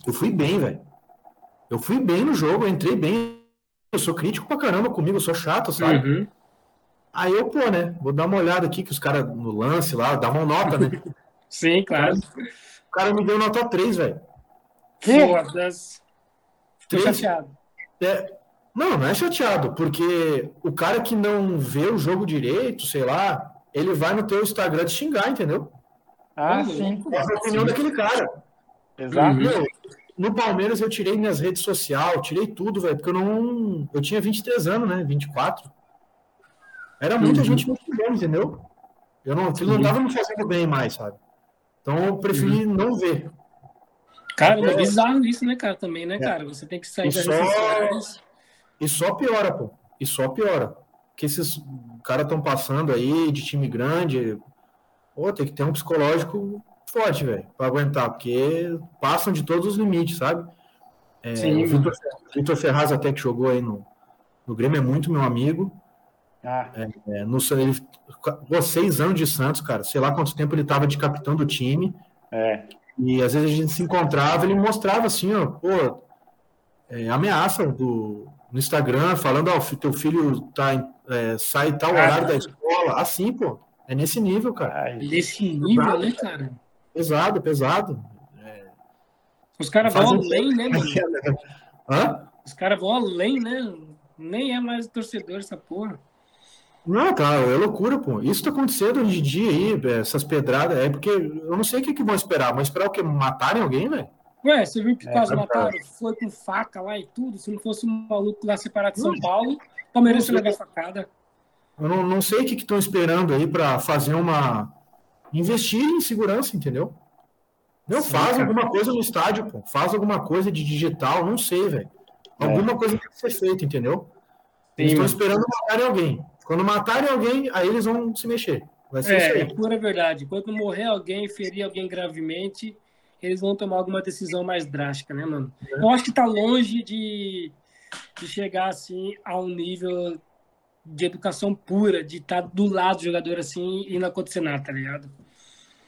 Eu fui bem, velho. Eu fui bem no jogo, eu entrei bem. Eu sou crítico pra caramba comigo, eu sou chato, sabe? Uhum. Aí eu, pô, né? Vou dar uma olhada aqui que os caras no lance lá, dá uma nota, né? Sim, claro. O cara me deu nota 3, velho. Foda-se. Tô chateado. É, não, não é chateado, porque o cara que não vê o jogo direito, sei lá, ele vai no teu Instagram te xingar, entendeu? Ah, uhum. sim. É a opinião sim. daquele cara. Exato. Meu, no Palmeiras eu tirei minhas redes sociais, tirei tudo, velho, porque eu não. Eu tinha 23 anos, né? 24. Era muita uhum. gente me xingando, entendeu? Eu não, aquilo não estava me fazendo bem mais, sabe? Então eu preferi uhum. não ver. Cara, é bizarro isso, né, cara, também, né, é. cara? Você tem que sair e das só... E só piora, pô. E só piora. Que esses caras estão passando aí de time grande. Pô, tem que ter um psicológico forte, velho, para aguentar, porque passam de todos os limites, sabe? É, Sim, o Vitor Ferraz até que jogou aí no, no Grêmio é muito meu amigo. Ah. É, é, no, ele, seis anos de Santos, cara. Sei lá quanto tempo ele estava de capitão do time. É. E às vezes a gente se encontrava, ele mostrava assim, ó, pô, é, ameaça do, no Instagram, falando, ó, oh, teu filho tá, é, sai tal ah, horário da escola. Assim, pô. É nesse nível, cara. Nesse nível, pesado, né, cara? Pesado, pesado. É. Os caras vão além, né, mano? Hã? Os caras vão além, né? Nem é mais torcedor essa porra. Não, cara, é loucura, pô. Isso tá acontecendo hoje em dia aí, essas pedradas, é porque eu não sei o que, que vão esperar. Vão esperar o quê? Matarem alguém, velho? Ué, você viu que é, quase mataram? Foi com faca lá e tudo. Se não fosse um maluco lá separado de São Paulo, Palmeiras ia levar facada. Eu não, não sei o que estão esperando aí para fazer uma. Investir em segurança, entendeu? Não, Sim, faz cara. alguma coisa no estádio, pô. Faz alguma coisa de digital, não sei, velho. É. Alguma é. coisa tem que ser feita, entendeu? Eles estão esperando matarem alguém. Quando matarem alguém, aí eles vão se mexer. Vai ser é, é pura verdade. Quando morrer alguém, ferir alguém gravemente, eles vão tomar alguma decisão mais drástica, né, mano? É. Eu acho que tá longe de, de chegar assim a um nível de educação pura, de estar tá do lado do jogador assim e não acontecer nada, tá ligado?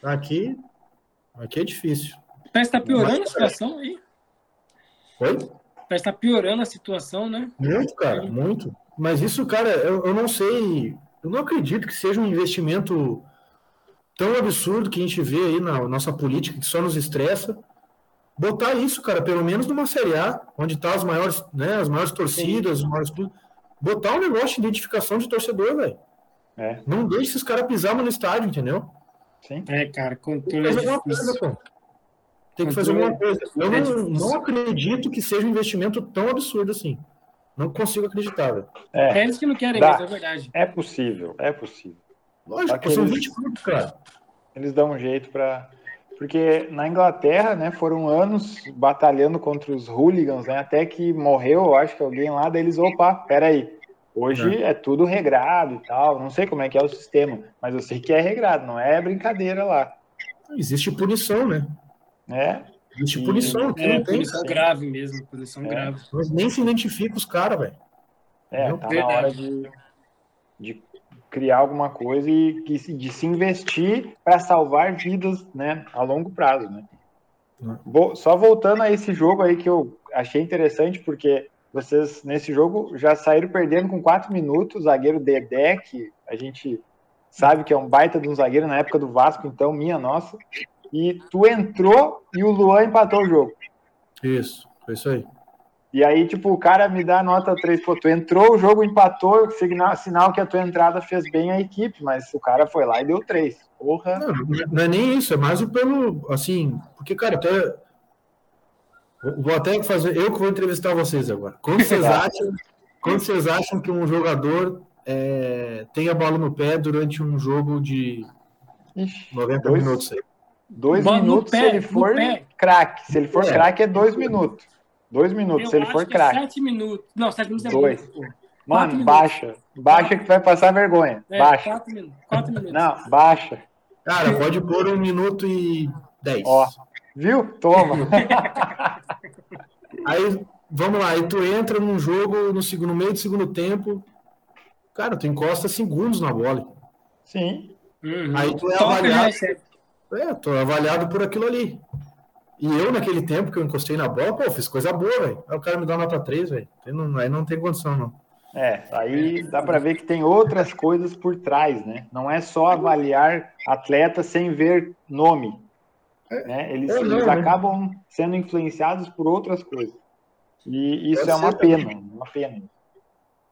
Aqui, aqui é difícil. Parece que tá piorando a situação aí. Oi? Parece que tá piorando a situação, né? Muito, cara, muito. Mas isso, cara, eu, eu não sei. Eu não acredito que seja um investimento tão absurdo que a gente vê aí na nossa política, que só nos estressa. Botar isso, cara, pelo menos numa Série A, onde tá as maiores, né, as maiores torcidas, os maiores Botar um negócio de identificação de torcedor, velho. É. Não deixe esses caras pisar no estádio, entendeu? Sim. É, cara, controle é difícil. Coisa, pô. Tem que fazer alguma coisa. Eu é não, não acredito que seja um investimento tão absurdo assim. Não consigo acreditar, velho. É, é eles que não querem, Dá. mas é verdade. É possível, é possível. Lógico, são 20 pontos, cara. Eles dão um jeito para porque na Inglaterra, né, foram anos batalhando contra os hooligans, né, até que morreu, acho que alguém lá, daí eles, opa, peraí, hoje é. é tudo regrado e tal, não sei como é que é o sistema, mas eu sei que é regrado, não é brincadeira lá. Existe punição, né? É. Existe punição. É, não tem. punição grave mesmo, punição é. grave. Mas nem se identifica os caras, velho. É, tá Verdade. na hora de, de criar alguma coisa e de se investir para salvar vidas, né, a longo prazo, né? Hum. Só voltando a esse jogo aí que eu achei interessante, porque vocês nesse jogo já saíram perdendo com quatro minutos, o zagueiro Dedé, que a gente sabe que é um baita de um zagueiro na época do Vasco, então, minha nossa, e tu entrou e o Luan empatou o jogo. Isso, foi isso aí. E aí, tipo, o cara me dá nota 3, pô, tu entrou, o jogo empatou, sinal, sinal que a tua entrada fez bem a equipe, mas o cara foi lá e deu 3. Porra. Não, não é nem isso, é mais pelo, assim, porque, cara, até. Vou até fazer, eu que vou entrevistar vocês agora. Quando vocês acham, quando vocês acham que um jogador é, tem a bola no pé durante um jogo de 90 dois, minutos aí? Dois minutos pé, se ele for craque. Se ele for é. craque, é dois minutos. Dois minutos, eu se ele for é craque. sete minutos. Não, sete minutos é Dois. Muito. Mano, minutos. baixa. Baixa que vai passar vergonha. É, baixa. Quatro minutos. Quatro minutos. Não, baixa. Cara, pode pôr um minuto e dez. Ó, viu? Toma. aí, vamos lá. Aí tu entra num jogo no, segundo, no meio do segundo tempo. Cara, tu encosta segundos na bola. Sim. Uhum. Aí tu é avaliado. É, tô avaliado por aquilo ali. E eu, naquele tempo que eu encostei na bola, pô, fiz coisa boa, velho. Aí o cara me dá nota 3, velho. Aí não tem condição, não. É, aí dá para ver que tem outras coisas por trás, né? Não é só avaliar atleta sem ver nome. É, né? Eles, é, não, eles né? acabam sendo influenciados por outras coisas. E isso é uma pena, também. uma pena.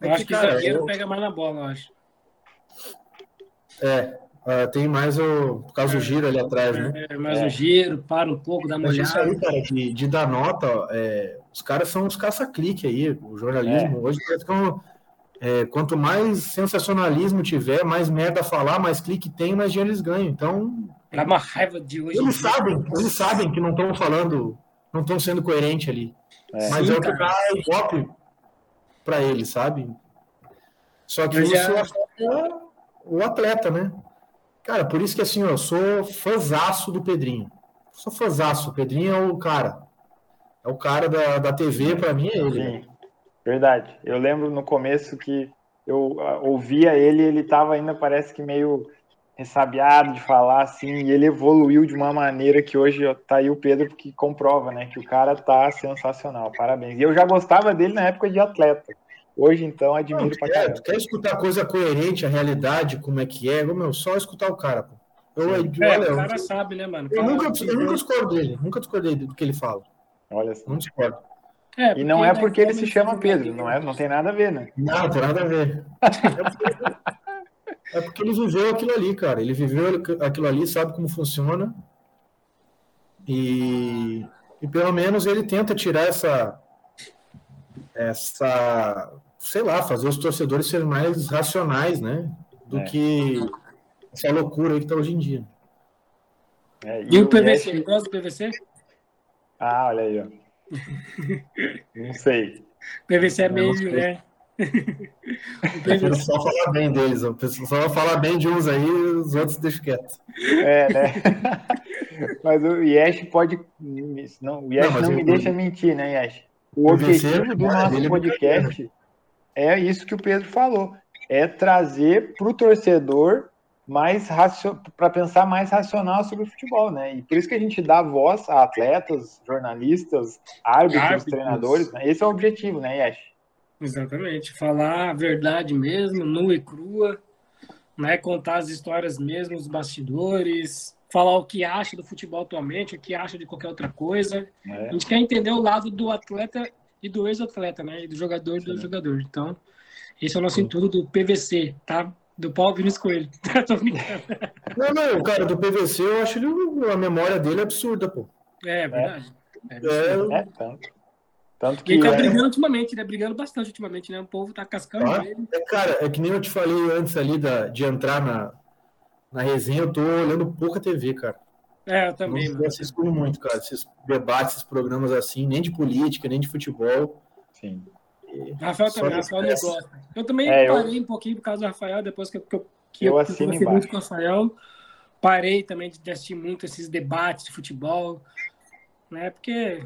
Eu acho que, o zagueiro eu... pega mais na bola, eu acho. É, Uh, tem mais o. Por causa do giro ali atrás, né? É, mais é. o giro, para um pouco, dá uma olhada. Isso aí, cara, de, de dar nota, é, os caras são os caça-clique aí. O jornalismo é. hoje ficam, é, quanto mais sensacionalismo tiver, mais merda falar, mais clique tem, mais dinheiro eles ganham. Então. Dá uma raiva de hoje. Eles sabem, eles sabem que não estão falando, não estão sendo coerentes ali. É. Mas Sim, é o que dá ibope para eles, sabe? Só que Mas isso é o atleta, né? Cara, por isso que assim, eu sou fãzaço do Pedrinho. Sou fãzaço. O Pedrinho é o cara. É o cara da, da TV, para mim é ele. Sim, verdade. Eu lembro no começo que eu ah, ouvia ele, ele tava ainda, parece que meio ressabiado de falar assim, e ele evoluiu de uma maneira que hoje ó, tá aí o Pedro que comprova, né, que o cara tá sensacional. Parabéns. E eu já gostava dele na época de atleta. Hoje, então, admiro não, pra quer, caramba. Quer escutar coisa coerente, a realidade, como é que é? Meu, só escutar o cara, pô. Eu, eu, é, olha, o cara eu, sabe, né, mano? Eu nunca, eu nunca discordo dele, nunca discordei do que ele fala. Olha assim. Não discordo. É, e não é porque ele se chama Pedro, não, é, não tem nada a ver, né? Não, não tem nada a ver. é porque ele viveu aquilo ali, cara. Ele viveu aquilo ali, sabe como funciona. E, e pelo menos ele tenta tirar essa essa sei lá, fazer os torcedores serem mais racionais, né? Do é. que essa loucura aí que tá hoje em dia. É, e, e, o PVC? Yes... Gosta do PVC? Ah, olha aí, ó. não sei. PVC é meio, né? O só falar bem deles, o pessoal só falar bem de uns aí, os outros deixam quieto. É, né? Mas o Yesh pode. Não, o Yesh não, não me deixa mentir, né, Yesh? O objetivo do nosso é podcast é isso que o Pedro falou: é trazer para o torcedor mais para pensar mais racional sobre o futebol, né? E por isso que a gente dá voz a atletas, jornalistas, árbitros, árbitros. treinadores. Né? Esse é o objetivo, né, Yesh? Exatamente. Falar a verdade mesmo, nua e crua, né? Contar as histórias mesmo, os bastidores, falar o que acha do futebol atualmente, o que acha de qualquer outra coisa. É. A gente quer entender o lado do atleta e do ex-atleta, né? E do jogador e do jogador. Então, esse é o nosso intuito do PVC, tá? Do Paulo Vinícius Coelho. Tô brincando. Não, não, cara, do PVC eu acho ele, a memória dele absurda, pô. É, é verdade. É, é, é tanto. Tanto que. Ele tá é... brigando ultimamente, né? Brigando bastante ultimamente, né? O povo tá cascando ah, ele. É, cara, é que nem eu te falei antes ali da, de entrar na, na resenha, eu tô olhando pouca TV, cara. É, eu também. Não assisto muito, cara, esses debates, esses programas assim, nem de política, nem de futebol. Sim. Rafael também, Rafael não gosta. Eu também é, parei eu... um pouquinho por causa do Rafael, depois que, que eu, que eu, eu, eu muito com o Rafael. Parei também de assistir muito esses debates de futebol, né? Porque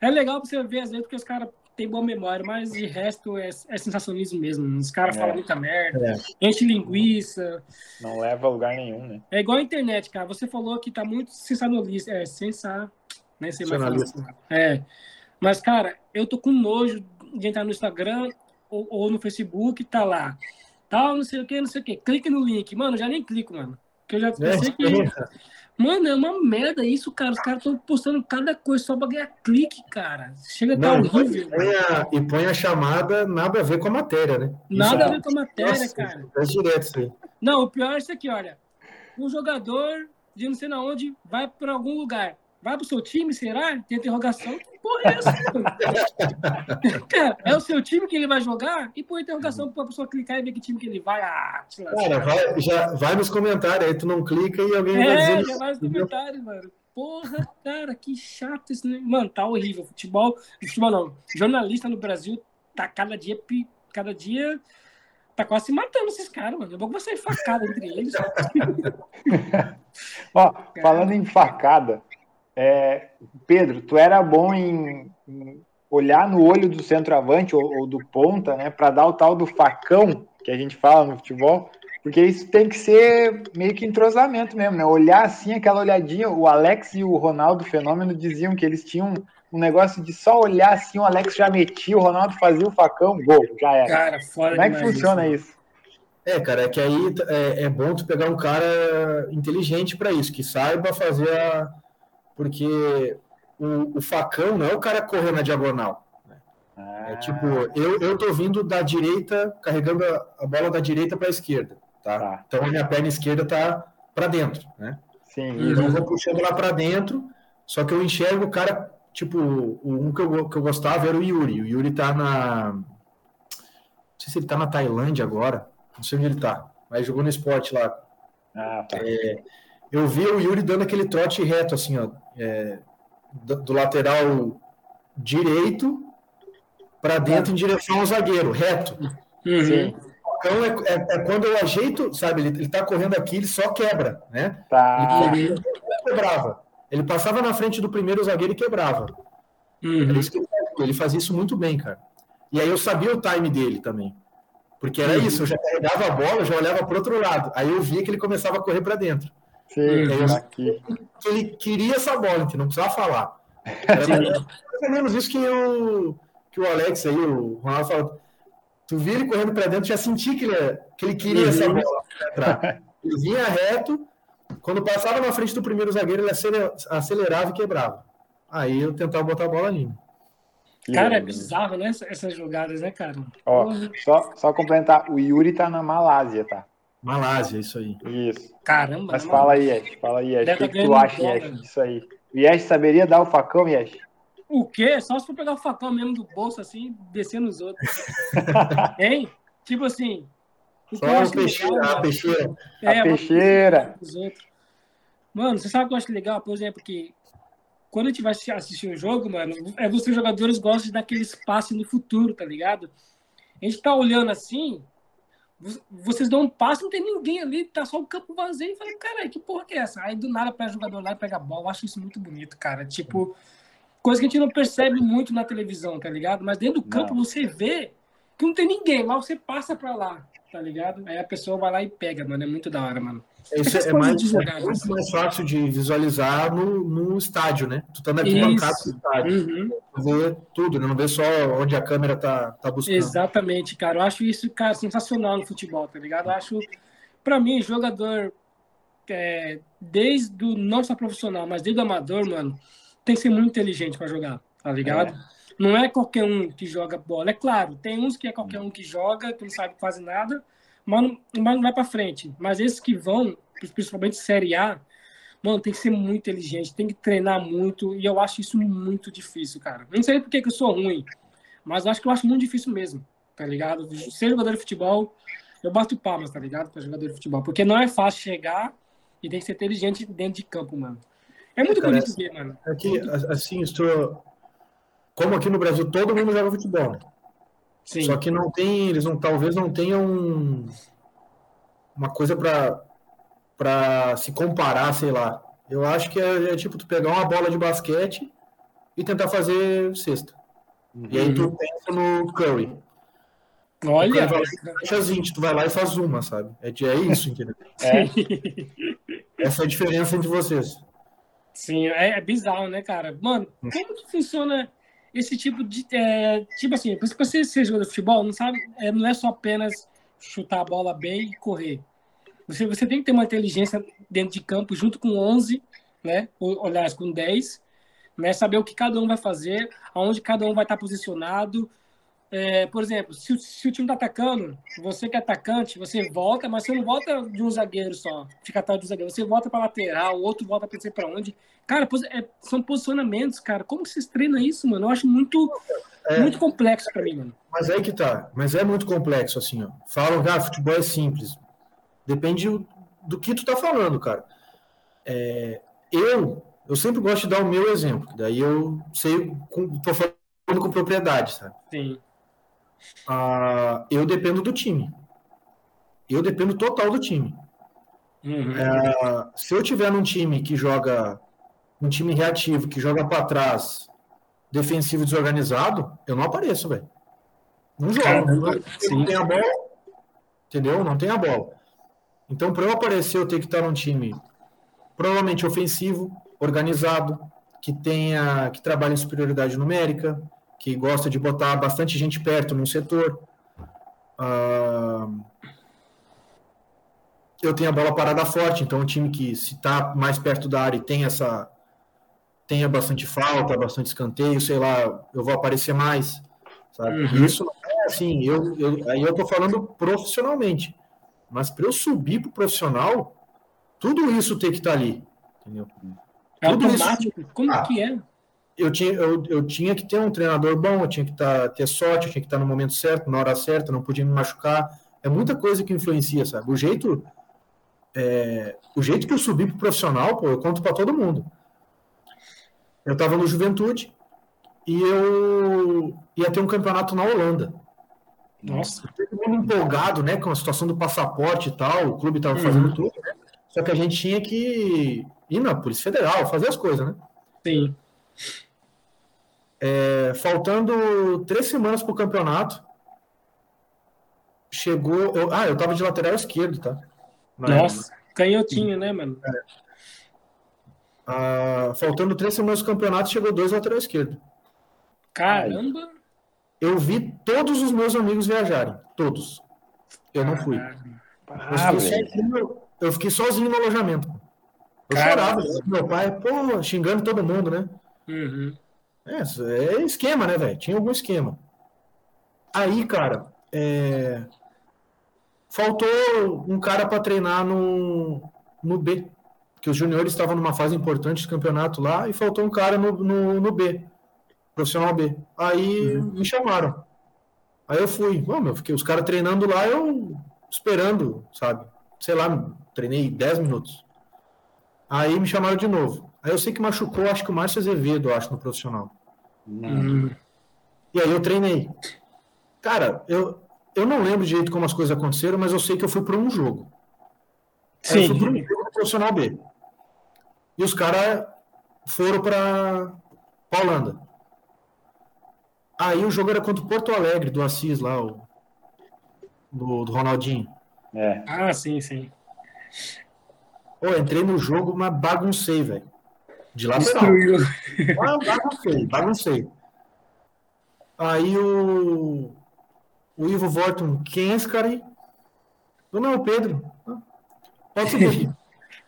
é legal pra você ver, às vezes, porque os caras têm boa memória, mas de resto é, é sensacionalismo mesmo. Os caras é. falam muita merda, é. enche linguiça. Não leva a lugar nenhum, né? É igual a internet, cara. Você falou que tá muito sensacionalista. É, sensa... Nem sei mais falar. É. Mas, cara, eu tô com nojo de entrar no Instagram ou, ou, no Facebook, tá lá. Tal, não sei o que, não sei o que. Clique no link. Mano, já nem clico, mano. Porque eu já pensei é, que. Mano, é uma merda isso, cara. Os caras estão postando cada coisa só pra ganhar clique, cara. Chega a estar horrível. Põe a, e põe a chamada nada a ver com a matéria, né? Nada isso, a ver com a matéria, nossa, cara. É direto isso aí. Não, o pior é isso aqui, olha. Um jogador de não sei na onde vai para algum lugar. Vai pro seu time, será? Tem interrogação. Porra é essa? cara, é o seu time que ele vai jogar? E por interrogação pra pessoa clicar e ver que time que ele vai. Ah, cara, vai, já, vai nos comentários, aí tu não clica e alguém é, vai dizer. É, já vai nos comentários, mano. Porra, cara, que chato isso. Mano, tá horrível. Futebol, futebol não. Jornalista no Brasil tá cada dia, cada dia tá quase se matando esses caras, mano. Eu vou sair facada entre eles. Ó, falando em facada, é, Pedro, tu era bom em, em, olhar no olho do centroavante ou, ou do ponta, né, para dar o tal do facão que a gente fala no futebol, porque isso tem que ser meio que entrosamento mesmo, né? Olhar assim, aquela olhadinha. O Alex e o Ronaldo Fenômeno diziam que eles tinham um negócio de só olhar assim, o Alex já metia, o Ronaldo fazia o facão, gol, já era. Cara, fora Como é que funciona isso? isso? É, cara, é que aí é, é bom tu pegar um cara inteligente para isso, que saiba fazer a, porque o, o, facão não é o cara correr na diagonal. Né? Ah. É tipo, eu, eu tô vindo da direita, carregando a, a bola da direita para a esquerda. Tá? tá? Então a minha perna esquerda tá para dentro, né? Sim. Então eu vou puxando lá para dentro, só que eu enxergo o cara, tipo, um que eu, que eu gostava era o Yuri. O Yuri tá na. Não sei se ele tá na Tailândia agora, não sei onde ele tá, mas jogou no esporte lá. Ah, tá. É, eu vi o Yuri dando aquele trote reto, assim, ó, é, do, do, lateral direito para dentro em direção ao zagueiro, reto. Uhum. Então é, é, é, quando eu ajeito, sabe, ele, ele tá correndo aqui, ele só quebra, né? Tá. Ele, ele quebrava. Ele passava na frente do primeiro zagueiro e quebrava. Uhum. Ele fazia isso muito bem, cara. E aí eu sabia o time dele também. Porque era uhum. isso, eu já carregava a bola, já olhava para outro lado. Aí eu via que ele começava a correr para dentro. É aqui. Que ele queria essa bola, que não precisava falar. Era ou menos isso que o, que o Alex aí, o Ronaldo falou. Tu via ele correndo para dentro, já senti que ele, que ele queria uhum. essa bola. Ele vinha reto, quando passava na frente do primeiro zagueiro, ele acelerava e quebrava. Aí eu tentava botar a bola ali. Cara, é bizarro, né? Essas jogadas, né, cara? Ó, só, só complementar, o Yuri tá na Malásia, tá? Malásia, isso aí. Isso. Caramba. Mas fala aí, Yesh. Fala aí, Yesh. O que, que tu acha, Yesh, disso aí? O Yesh saberia dar o facão, Yesh? O quê? Só se for pegar o facão mesmo do bolso, assim, descer nos outros. hein? Tipo assim. Só o peixeira, legal, a peixeira. É, a peixeira. Mano, você sabe o que eu acho legal? Por exemplo, que quando a gente vai assistir um jogo, mano, é você, os jogadores gostam de dar aquele espaço no futuro, tá ligado? A gente tá olhando assim, vocês dão um passo, não tem ninguém ali, tá só o campo vazio. E falei, cara, que porra que é essa? Aí do nada pega o jogador lá e pega a bola. Eu acho isso muito bonito, cara. Tipo, Coisa que a gente não percebe muito na televisão, tá ligado? Mas dentro do campo não. você vê que não tem ninguém. Lá você passa pra lá, tá ligado? Aí a pessoa vai lá e pega, mano. É muito da hora, mano. Isso é, mais, é muito assim. mais fácil de visualizar no, no estádio, né? Tu tá na arquibancada do estádio. Uhum. Ver tudo, né? Não ver só onde a câmera tá, tá buscando. Exatamente, cara. Eu acho isso, cara, sensacional no futebol, tá ligado? Eu acho, pra mim, jogador, é, desde o não só profissional, mas desde o amador, mano, tem que ser muito inteligente para jogar, tá ligado? É. Não é qualquer um que joga bola. É claro, tem uns que é qualquer um que joga, que não sabe quase nada, mas não vai para frente. Mas esses que vão, principalmente Série A, mano, tem que ser muito inteligente, tem que treinar muito, e eu acho isso muito difícil, cara. Não sei porque que eu sou ruim, mas eu acho que eu acho muito difícil mesmo, tá ligado? Ser jogador de futebol, eu bato palmas, tá ligado? Para jogador de futebol, porque não é fácil chegar e tem que ser inteligente dentro de campo, mano. É muito cara, bonito ver, mano. Aqui, assim, estou... como aqui no Brasil todo mundo joga futebol. Sim. Só que não tem, eles não, talvez não tenham uma coisa para se comparar, sei lá. Eu acho que é, é, tipo tu pegar uma bola de basquete e tentar fazer cesta. Uhum. E aí tu uhum. pensa no Curry. Olha, as 20, tu vai lá e faz uma, sabe? É, é isso, entendeu? É. Essa é a diferença entre vocês. Sim, é, é bizarro, né, cara? Mano, como que funciona esse tipo de. É, tipo assim, para você ser jogador de futebol, não, sabe, é, não é só apenas chutar a bola bem e correr. Você, você tem que ter uma inteligência dentro de campo, junto com 11, né? Ou, aliás, com 10, né? Saber o que cada um vai fazer, aonde cada um vai estar posicionado, é, por exemplo, se, se, o time tá atacando, você que é atacante, você volta, mas você não volta de um zagueiro só, fica atrás do zagueiro. Você volta para lateral, o outro volta para para onde. Cara, é, são posicionamentos, cara. Como que vocês treinam isso, mano? Eu acho muito, é, muito complexo para mim, mano. Mas aí que tá. Mas é muito complexo, assim, ó. Falam que ah, futebol é simples. Depende do que tu tá falando, cara. É, eu, eu sempre gosto de dar o meu exemplo. Daí eu sei, com, tô falando com propriedade, sabe? Sim. Uh, eu dependo do time. Eu dependo total do time. Uhum. Uh, se eu tiver num time que joga, um time reativo, que joga para trás, defensivo desorganizado, eu não apareço, velho. Não jogo. Caramba, não tem a bola. Entendeu? Não tem a bola. Então, para eu aparecer, eu tenho que estar num time provavelmente ofensivo, organizado, que tenha, que trabalhe em superioridade numérica, que gosta de botar bastante gente perto no setor. Uh, eu tenho a bola parada forte, então é um time que se está mais perto da área e tem essa tenha bastante falta, bastante escanteio, sei lá, eu vou aparecer mais, sabe? Uhum. Isso é assim, eu, eu, aí eu tô falando profissionalmente, mas para eu subir pro profissional, tudo isso tem que estar tá ali, entendeu? É tudo automático, isso... como ah, que é? Eu tinha, eu, eu tinha que ter um treinador bom, eu tinha que tá, ter sorte, eu tinha que estar no momento certo, na hora certa, não podia me machucar. É muita coisa que influencia, sabe? O jeito, é, o jeito que eu subi pro profissional, pô, eu conto para todo mundo. Eu estava no Juventude e eu ia ter um campeonato na Holanda. Nossa. Todo mundo empolgado, né, com a situação do passaporte e tal, o clube estava uhum. fazendo tudo, né? Só que a gente tinha que ir na Polícia Federal, fazer as coisas, né? Sim. É, faltando três semanas para o campeonato, chegou. Eu, ah, eu tava de lateral esquerdo, tá? Nossa, canhotinho, né, mano? É. Ah, faltando três semanas do campeonato, chegou dois lateral esquerdo. Caramba! Eu vi todos os meus amigos viajarem. Todos. Eu não fui. Ah, eu, fiquei sozinho, eu, fiquei sozinho, no alojamento. Eu Caramba. chorava. Meu pai, pô, xingando todo mundo, né? Uhum. É, é esquema, né, velho? Tinha algum esquema. Aí, cara, é... faltou um cara para treinar no, no B, que os juniores estavam numa fase importante do campeonato lá e faltou um cara no, no, no B, profissional B. Aí uhum. me chamaram. Aí eu fui. Bom, meu, fiquei os caras treinando lá, eu esperando, sabe? Sei lá, treinei 10 minutos. Aí me chamaram de novo. Aí eu sei que machucou, acho que o Márcio Azevedo, acho, no profissional. Hum. E aí eu treinei. Cara, eu, eu não lembro direito como as coisas aconteceram, mas eu sei que eu fui para um jogo. Sim. Eu fui para um jogo profissional B. E os caras foram para Paulanda. Aí o jogo era contra o Porto Alegre, do Assis lá, o, do, do Ronaldinho. É. Ah, sim, sim. Pô, entrei no jogo, mas baguncei, velho. De lateral. Ah, baguncei, baguncei. Aí o, o Ivo Vorton, quem é esse cara aí? Não, é o Pedro. Pode subir.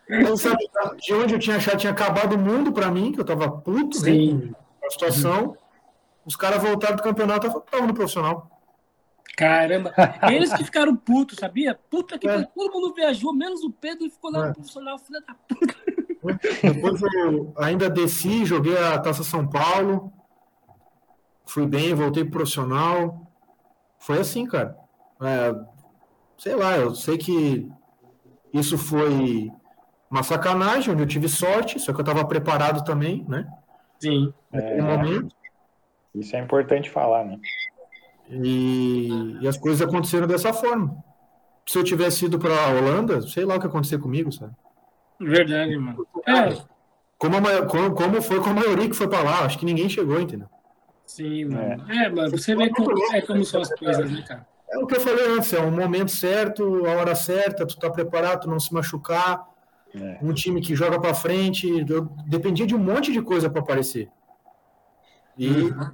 Eu sabe, de onde eu tinha achado, tinha acabado o mundo para mim, que eu tava puto Sim. Né, a situação. Os caras voltaram do campeonato, estavam no profissional. Caramba, eles que ficaram putos, sabia? Puta que é. todo mundo viajou, menos o Pedro e ficou lá é. no profissional, filha da puta. Depois eu ainda desci, joguei a Taça São Paulo, fui bem, voltei pro profissional. Foi assim, cara. É, sei lá, eu sei que isso foi uma sacanagem, onde eu tive sorte, só que eu estava preparado também, né? Sim. É, momento. Isso é importante falar, né? E, e, as coisas aconteceram dessa forma. Se eu tivesse ido para a Holanda, sei lá o que ia acontecer comigo, sabe? Verdade, mano. É. Como, a, como, como foi com a maioria que foi para lá, acho que ninguém chegou, entendeu? Sim, mano. É, é mano, você vê como, é como são as coisas, né, cara? É o que eu falei antes, é o momento certo, a hora certa, tu tá preparado, tu não se machucar. É. Um time que joga para frente, eu dependia de um monte de coisa para aparecer. E uhum.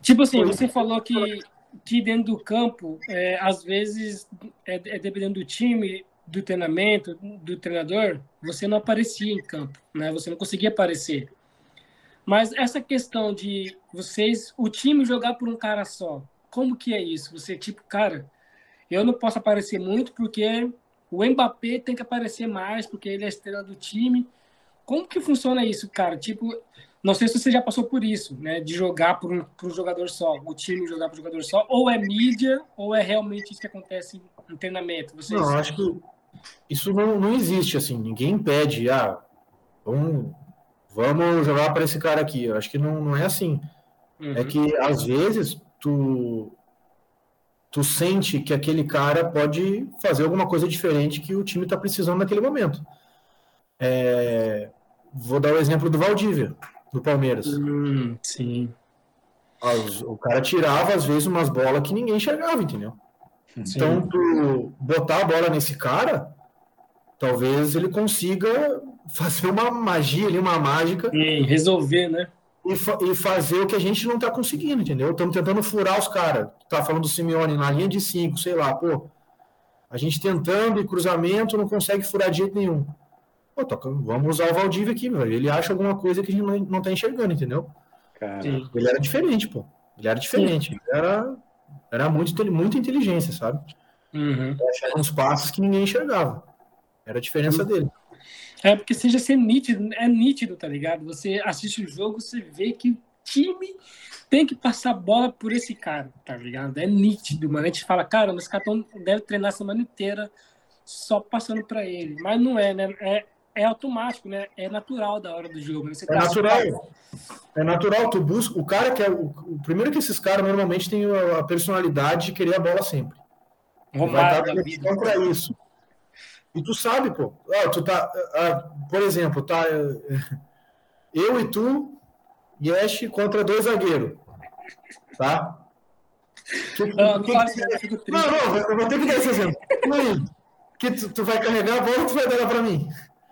Tipo assim, você falou que, que dentro do campo, é, às vezes, é, é, dependendo do time, do treinamento, do treinador, você não aparecia em campo, né? Você não conseguia aparecer. Mas essa questão de vocês, o time jogar por um cara só, como que é isso? Você, tipo, cara, eu não posso aparecer muito porque o Mbappé tem que aparecer mais, porque ele é a estrela do time. Como que funciona isso, cara? Tipo, não sei se você já passou por isso, né? De jogar por um, por um jogador só, o time jogar por um jogador só, ou é mídia, ou é realmente isso que acontece em treinamento? Vocês... Não, acho que isso não, não existe, assim. Ninguém pede, ah, vamos, vamos jogar para esse cara aqui. Eu acho que não, não é assim. Uhum. É que, às vezes, tu, tu sente que aquele cara pode fazer alguma coisa diferente que o time está precisando naquele momento. É, vou dar o exemplo do Valdívia do Palmeiras. Hum, sim. o cara tirava, às vezes, umas bolas que ninguém enxergava, entendeu? Sim. Então, tu botar a bola nesse cara, talvez ele consiga fazer uma magia ali, uma mágica. E resolver, né? E, fa e fazer o que a gente não tá conseguindo, entendeu? Estamos tentando furar os caras. Tá falando do Simeone na linha de cinco, sei lá, pô. A gente tentando e cruzamento não consegue furar de jeito nenhum. Pô, toca, vamos usar o Valdívia aqui, velho. Ele acha alguma coisa que a gente não, não tá enxergando, entendeu? Ele era diferente, pô. Ele era diferente. Ele era, era muito, muita inteligência, sabe? Uhum. uns passos que ninguém enxergava. Era a diferença uhum. dele. É porque seja ser nítido, é nítido, tá ligado? Você assiste o jogo, você vê que o time tem que passar bola por esse cara, tá ligado? É nítido, mano. A gente fala, cara, esse cara deve treinar a semana inteira só passando para ele. Mas não é, né? É, é automático, né? É natural da hora do jogo. Né? é tá natural. É natural, tu busca. O cara que é. O, o primeiro que esses caras normalmente têm a, a, personalidade de querer a bola sempre. Romário vai estar para isso. E tu sabe, pô. Ah, tu tá, ah, por exemplo, tá. Eu e tu, Yesh, contra dois zagueiros. Tá? Que, não, que, não, que, não, não, eu vou ter que dar esse exemplo. Que tu, tu vai carregar a bola ou tu vai dar ela pra mim?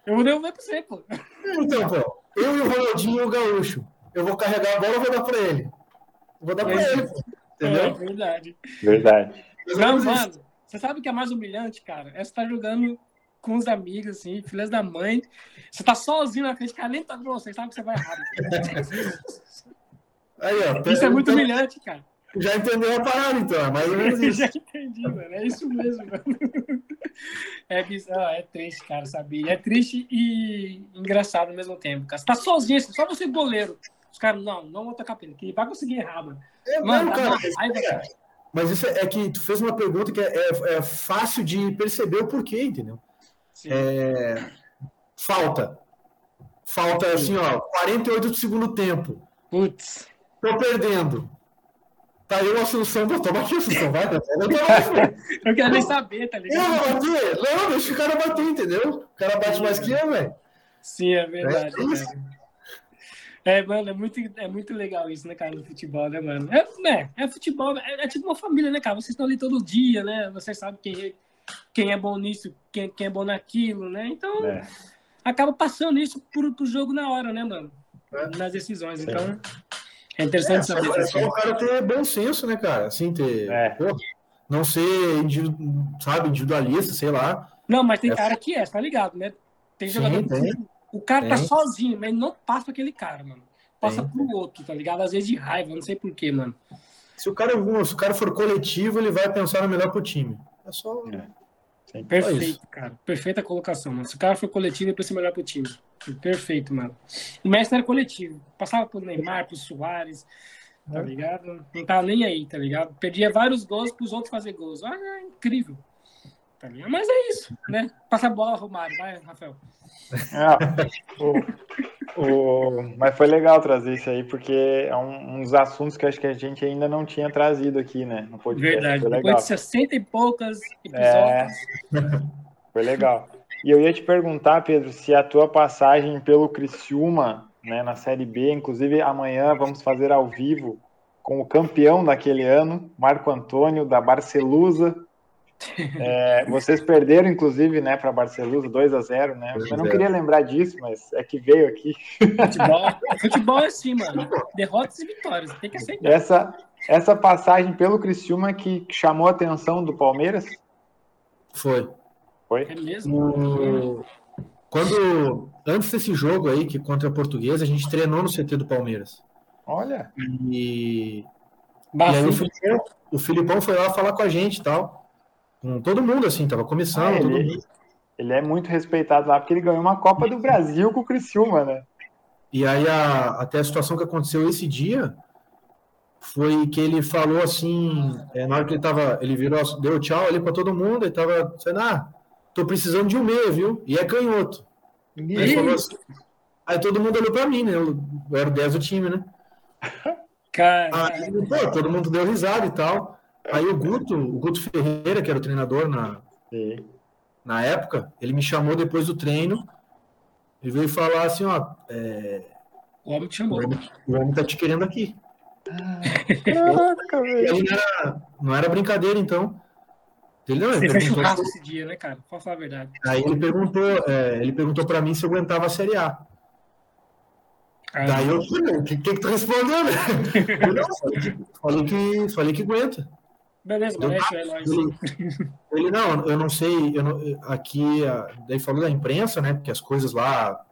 Eu vou devolver pra você, pô. Então, pô, eu e o Ronaldinho e o Gaúcho. Eu vou carregar a bola ou vou dar pra ele? Eu vou dar pra é, ele, pô. Entendeu? É verdade. Verdade. Não, mano, você sabe o que é mais humilhante, cara? É você tá jogando com os amigos, assim, filhas da mãe. Você tá sozinho na frente, cara, nem tá com você, sabe que você vai errado. Aí, ó, isso é muito humilhante, cara. Já entendeu a parada, então, é mais ou menos isso. Já entendi, mano. É isso mesmo, mano. É bizarro, é triste, cara, sabia? É triste e engraçado ao mesmo tempo, cara. Você tá sozinho, assim, só você goleiro. Os caras, não, não vou tocar pra ele, que vai conseguir errar, mano. É, mano, cara, raiva, é, cara. Mas isso é, é, que tu fez uma pergunta que é, é, é fácil de perceber o porquê, entendeu? É, falta. Falta, assim, ó, 48 do segundo tempo. Putz. Tô perdendo. Tá aí uma solução pra tomar aqui, Assunção, vai, cara. Eu quero nem saber, tá ligado? Eu vou bater? Não, deixa o cara bater, entendeu? O cara bate mais que eu, velho. Sim, é verdade. É, mano, é muito, é muito legal isso, né, cara, no futebol, né, mano? É, é, é futebol, é, é, tipo uma família, né, cara? Vocês estão ali todo dia, né? Vocês sabem quem, quem é bom nisso, quem, quem é bom naquilo, né? Então, é. acaba passando isso pro, pro jogo na hora, né, mano? É. Nas decisões. Sim. Então, é interessante é, saber. É só o cara ter bom senso, né, cara? Assim, ter. É. Pô, não ser, individu sabe, individualista, sei lá. Não, mas tem cara que é, tá ligado, né? Tem jogador Sim, tem. O cara tá sozinho, mas não passa aquele cara, mano. Passa tem, pro outro, tá ligado? Às vezes de raiva, não sei porquê, mano. Se o, cara, se o cara for coletivo, ele vai pensar no melhor pro time. É só. É. Perfeito, cara. Perfeita colocação, mano. Se o cara for coletivo, ele pensa melhor pro time. Perfeito, mano. O mestre era coletivo. Passava pro Neymar, pro Soares, tá é. ligado? Não tava nem aí, tá ligado? Perdia vários gols pros outros fazer gols. Olha, é incrível. Tá ligado? Mas é isso, né? Passa a bola, Romário. Vai, Rafael. Ah, o, o, mas foi legal trazer isso aí, porque é um, um, dos assuntos que acho que a gente ainda não tinha trazido aqui, né? No podcast. Verdade, depois de 60 e poucas episódios. É, foi legal. E eu ia te perguntar, Pedro, se a tua passagem pelo Criciúma, né, na Série B, inclusive amanhã vamos fazer ao vivo com o campeão daquele ano, Marco Antônio, da Barcelusa, é, vocês perderam, inclusive, né, para Barcelona 2 a 0 né? Eu não queria lembrar disso, mas é que veio aqui. Futebol, futebol é assim, mano. Derrotas e vitórias, tem que aceitar. Essa, essa passagem pelo Criciúma que chamou a atenção do Palmeiras? Foi. Foi? É mesmo? Quando, antes desse jogo aí, que contra a Portuguesa, a gente treinou no CT do Palmeiras. Olha. E, e aí o Filipão, o Filipão foi lá falar com a gente e tal com todo mundo, assim, tava começando. Ah, ele, ele, é muito respeitado lá, porque ele ganhou uma Copa do Brasil com o Criciúma, né? E aí, a, até a situação que aconteceu esse dia foi que ele falou assim, é, na hora que ele tava, ele virou, deu tchau ali para todo mundo, ele tava dizendo, ah, tô precisando de um meia, viu? E é canhoto. Aí, falou assim, aí todo mundo olhou para mim, né? Eu, eu era o 10 do time, né? Cara. Aí, pô, todo mundo deu risada e tal. Aí o Guto, o Guto Ferreira, que era o treinador na, na época, ele me chamou depois do treino e veio falar assim, ó, é, o homem te chamou. O homem, o homem tá te querendo aqui. Ah, caraca, velho. Não era, não era brincadeira, então. Ele, não, ele Você fez churrasco esse dia, né, cara? Pode falar a verdade. Aí ele perguntou, é, ele perguntou para mim se eu aguentava a Série A. Ah, Daí eu falei, o que, que, que tu respondeu? Né? falei, que, falei que aguenta. Beleza, é nóis. Ele, ele, não, eu não sei, eu não, aqui, daí falou da imprensa, né, porque as coisas lá,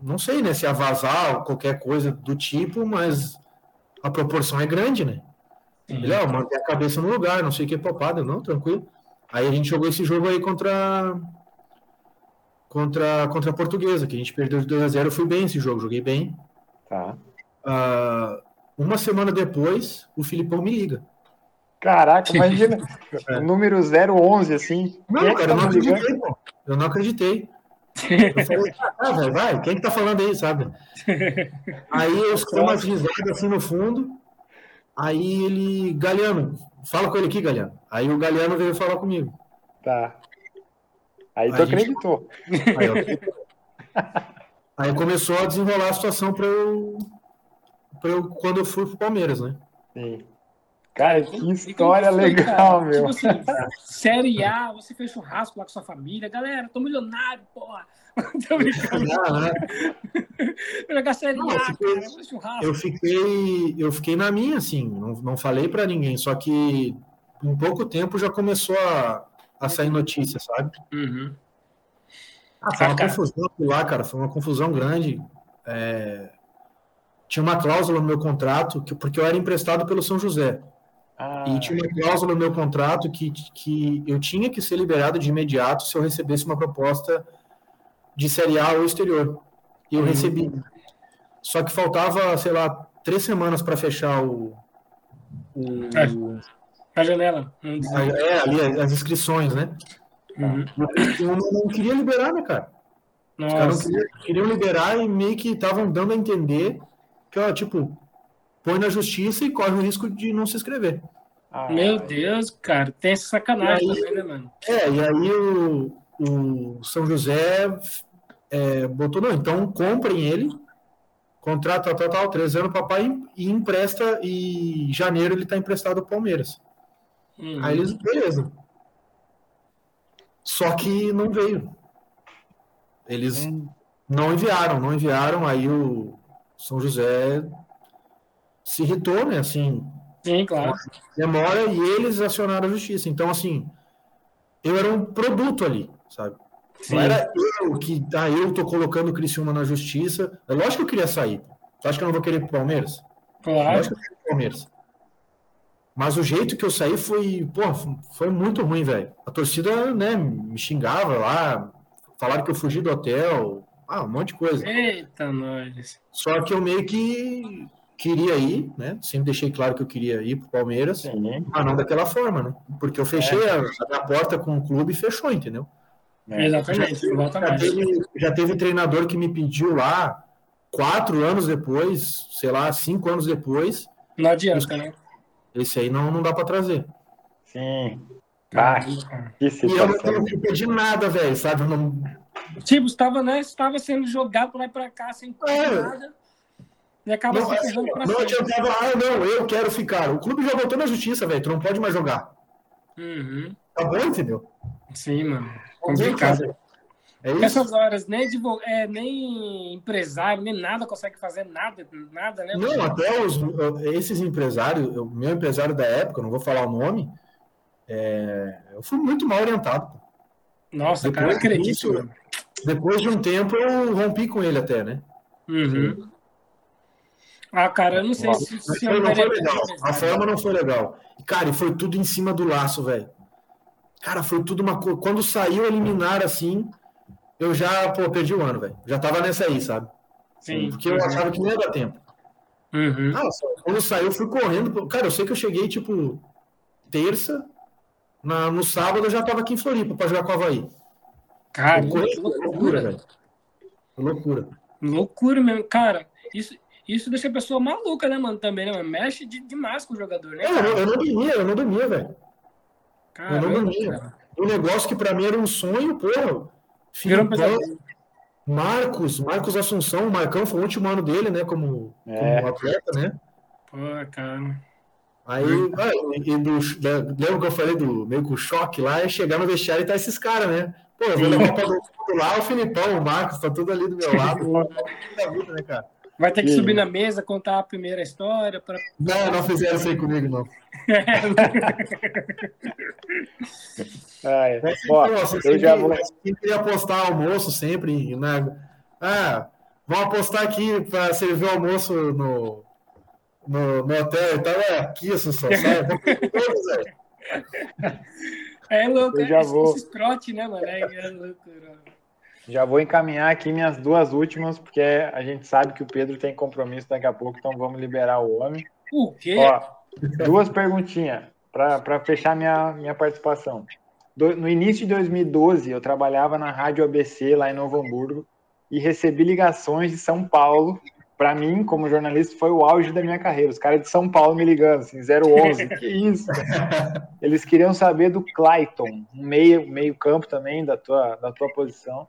não sei, né, se ia vazar ou qualquer coisa do tipo, mas a proporção é grande, né? Sim. Ele, ó, manter a cabeça no lugar, não sei o que, papada, não, tranquilo. Aí a gente jogou esse jogo aí contra contra, contra a Portuguesa, que a gente perdeu de 2 a 0 eu fui bem esse jogo, joguei bem. Tá. Uh, uma semana depois, o Filipão me liga. Caraca, imagina. é. número 011, assim. Não, cara, eu tá não acreditei, pô. Eu não acreditei. Eu falei, ah, velho, vai, quem que tá falando aí, sabe? Aí eu escutei umas risadas assim no fundo. Aí ele, Galeano, fala com ele aqui, Galeano. Aí o Galeano veio falar comigo. Tá. Aí tu acreditou. Aí, eu... aí começou a desenrolar a situação para eu, pra eu quando eu fui pro Palmeiras, né? Sim. Cara, que história legal, cara? meu. Tipo assim, série A, você fez churrasco lá com sua família. Galera, tô milionário, porra. tô brincando. Não, né? Jogar série não, A, eu fiquei, cara, churrasco. Eu fiquei, eu fiquei na minha, assim, não, não falei para ninguém, só que em pouco tempo já começou a, a sair notícia, sabe? Uhum. Ah, foi uma cara. confusão lá, cara, foi uma confusão grande. É... Tinha uma cláusula no meu contrato, que, porque eu era emprestado pelo São José. Ah. E tinha uma cláusula no meu contrato que, que eu tinha que ser liberado de imediato se eu recebesse uma proposta de Série A ou exterior. E eu uhum. recebi. Só que faltava, sei lá, três semanas para fechar o. o é. A janela. É, ali as inscrições, né? Uhum. Eu não queria liberar, né, cara? Nossa. Os caras queriam, queriam liberar e meio que estavam dando a entender que, ó, tipo, põe na justiça e corre o risco de não se inscrever. Ah, Meu Deus, cara, tem essa sacanagem aí, também, né, mano? É, e aí o, o São José é, botou, não, então comprem ele, contrato tal, tal, tal, três anos, papai, e empresta, e em janeiro ele tá emprestado ao Palmeiras. Uhum. Aí eles, beleza. Só que não veio. Eles hum. não enviaram, não enviaram, aí o São José se irritou, né? Assim. Sim, claro. Demora e eles acionaram a justiça. Então, assim, eu era um produto ali, sabe? Sim. Não era eu que, ah, eu tô colocando o Criciúma na justiça. É lógico que eu queria sair. Você acha que eu não vou querer pro Palmeiras? Claro. Lógico que eu queria pro Palmeiras. Mas o jeito que eu saí foi, pô, foi muito ruim, velho. A torcida, né, me xingava lá, falaram que eu fugi do hotel, ah, um monte de coisa. Eita, nós. Só que eu meio que queria ir, né? Sempre deixei claro que eu queria ir pro Palmeiras, Sim. mas não daquela forma, né? Porque eu fechei é. a, minha porta com o clube e fechou, entendeu? É. Exatamente, já, exatamente. Já teve, já teve treinador que me pediu lá, quatro anos depois, sei lá, cinco anos depois. Não adianta, né? Esse aí não, não dá para trazer. Sim. Ah, que e eu não de nada, velho, sabe? Eu não... Tipo, estava, né, estava sendo jogado lá para cá sem é. nada. E acaba não, se perdendo pra Não adiantava, ah, não, eu quero ficar. O clube já voltou na justiça, velho. Tu não pode mais jogar. Uhum. Tá bom, entendeu? Sim, mano. Complicado. É isso? Essas horas, nem, é, nem empresário, nem nada consegue fazer nada, nada, né? Não, até os, esses empresários, o meu empresário da época, não vou falar o nome, é, eu fui muito mal orientado. Nossa, depois, cara, acredito. depois de um tempo, eu rompi com ele até, né? Uhum. Ah, cara, eu não sei se, se não foi legal. A forma não foi legal. Cara, e foi tudo em cima do laço, velho. Cara, foi tudo uma coisa. Quando saiu eliminar assim, eu já, pô, perdi o ano, velho. Já tava nessa aí, sabe? Sim. Porque eu achava que não ia dar tempo. Uhum. Nossa, quando saiu, eu fui correndo. Cara, eu sei que eu cheguei, tipo, terça. Na, no sábado eu já tava aqui em Floripa pra jogar com o Havaí. Cara, loucura, loucura velho. Loucura. Loucura mesmo. Cara, isso, isso deixa a pessoa maluca, né, mano? Também, né? Mexe de, demais com o jogador, né? É, eu, eu, não dormia, eu não dormia, velho. Eu não dormia. Um negócio que pra mim era um sonho, porra. Filipão, Marcos, Marcos Assunção, o Marcão foi o último ano dele, né? Como, é. como atleta, né? Pô, cara. Aí, ah, e do, lembra que eu falei do meio com choque lá, é chegar no vestiário e tá esses caras, né? Pô, eu vou levar pra lá o Filipão, o Marcos, tá tudo ali do meu lado. né, cara? Vai ter que e... subir na mesa, contar a primeira história. Pra... Não, não fizeram isso aí comigo, não. ah, é. Ó, eu já vou... Quem queria apostar almoço sempre, né? Ah, vamos apostar aqui para servir o almoço no, no, no hotel e tal. É aqui, Assunção, sabe? É louco, eu já é, vou... esse trote, né, mano? É, é loucura. Já vou encaminhar aqui minhas duas últimas, porque a gente sabe que o Pedro tem compromisso daqui a pouco, então vamos liberar o homem. O quê? Ó, duas perguntinhas para fechar minha, minha participação. Do, no início de 2012, eu trabalhava na Rádio ABC, lá em Novo Hamburgo, e recebi ligações de São Paulo. Para mim, como jornalista, foi o auge da minha carreira. Os caras de São Paulo me ligando, assim, 011, que isso? Eles queriam saber do Clayton, um meio, meio campo também da tua, da tua posição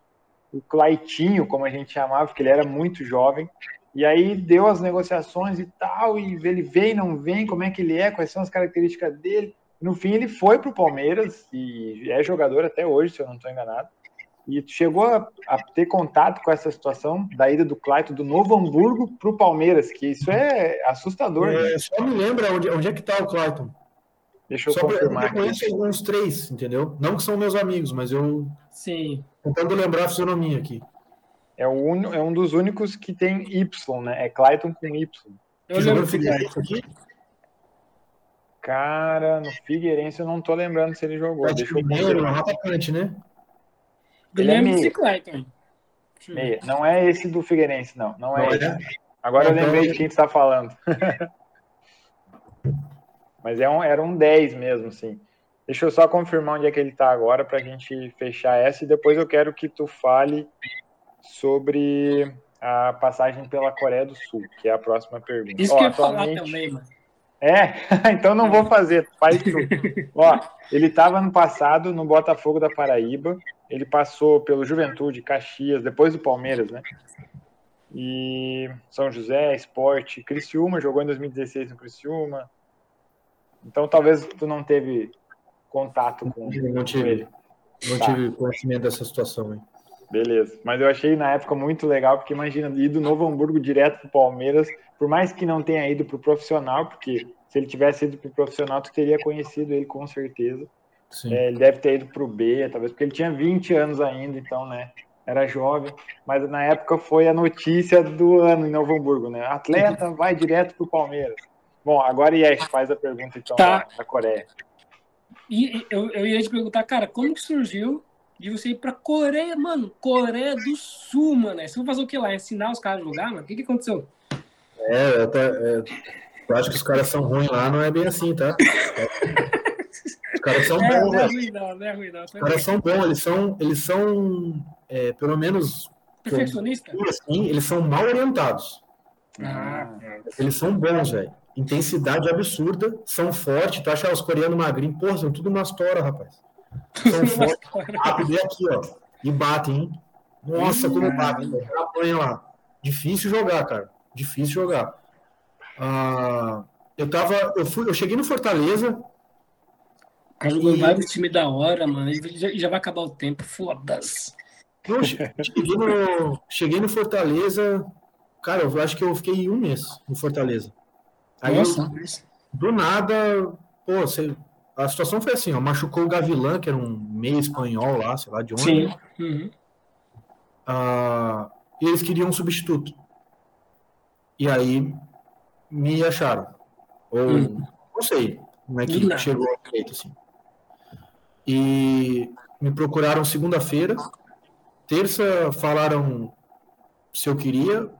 o Claitinho, como a gente chamava, porque ele era muito jovem. E aí deu as negociações e tal, e ele vem, não vem, como é que ele é, quais são as características dele. No fim, ele foi para o Palmeiras e é jogador até hoje, se eu não estou enganado. E chegou a, a, ter contato com essa situação da ida do Clayton do Novo Hamburgo para o Palmeiras, que isso é assustador. É, né? Só me lembra onde, onde é que está o Clayton. Deixa eu Só confirmar. eu conheço alguns três, entendeu? Não que são meus amigos, mas eu. Sim. Tentando lembrar a fisionomia aqui. É, un... é um dos únicos que tem Y, né? É Clayton com Y. Eu lembro Figueirense aqui. Cara, no Figueirense eu não tô lembrando se ele jogou. Deixa eu Mineiro, um atacante, né? Guilherme é Clayton. Meia. Não é esse do Figueirense, não. Não é, não esse. É? Agora eu lembrei de quem está falando. Mas é um, era um 10 mesmo, sim. Deixa eu só confirmar onde é que ele está agora para a gente fechar essa e depois eu quero que tu fale sobre a passagem pela Coreia do Sul, que é a próxima pergunta. Isso Ó, que eu atualmente... falar também, mano. É, então não vou fazer, faz tu. Ó, ele estava no passado no Botafogo da Paraíba, ele passou pelo Juventude, Caxias, depois do Palmeiras, né? E São José, Esporte, Criciúma, jogou em 2016 no Criciúma. Então talvez tu não teve contato com, não tive. Não tá. tive conhecimento dessa situação, hein? Beleza. Mas eu achei na época muito legal, porque imagina, ir do Novo Hamburgo direto pro Palmeiras, por mais que não tenha ido pro profissional, porque se ele tivesse ido pro profissional, tu teria conhecido ele com certeza. É, ele deve ter ido pro B, talvez, porque ele tinha 20 anos ainda, então, né? Era jovem, mas na época foi a notícia do ano em Novo Hamburgo, né? Atleta vai direto pro Palmeiras. Bom, agora Yesh faz a pergunta então tá. da, da Coreia. E eu, eu ia te perguntar, cara, como que surgiu de você ir pra Coreia, mano? Coreia do Sul, mano. Você vai fazer o que lá? Ensinar os caras a jogar, mano? O que, que aconteceu? É, eu, até, é, eu acho que os caras são ruins lá, não é bem assim, tá? Os caras são é, bons, não é ruim, não, não é ruim, não. Os caras são bons, eles são, eles são é, pelo menos. Perfeccionista? Assim, eles são mal orientados. Ah, eles são bons, velho. Intensidade absurda, são fortes. Tu acha os coreanos magrinhos? Porra, são tudo umas tora, rapaz. São fortes, rápido. E aqui, ó. E batem, hein? Nossa, como batem. Apanha lá. Difícil jogar, cara. Difícil jogar. Ah, eu tava. Eu, fui, eu cheguei no Fortaleza. Cara, e... vários times da hora, mano. E já, já vai acabar o tempo. Foda-se. cheguei, no, cheguei no Fortaleza. Cara, eu acho que eu fiquei um mês no Fortaleza. Aí Nossa. Eu, do nada, pô, você, a situação foi assim, ó, machucou o Gavilan, que era um meio espanhol lá, sei lá de onde. Sim. Uhum. Ah, e eles queriam um substituto. E aí me acharam. Ou uhum. não sei como é que chegou ao feito assim. E me procuraram segunda-feira. Terça falaram se eu queria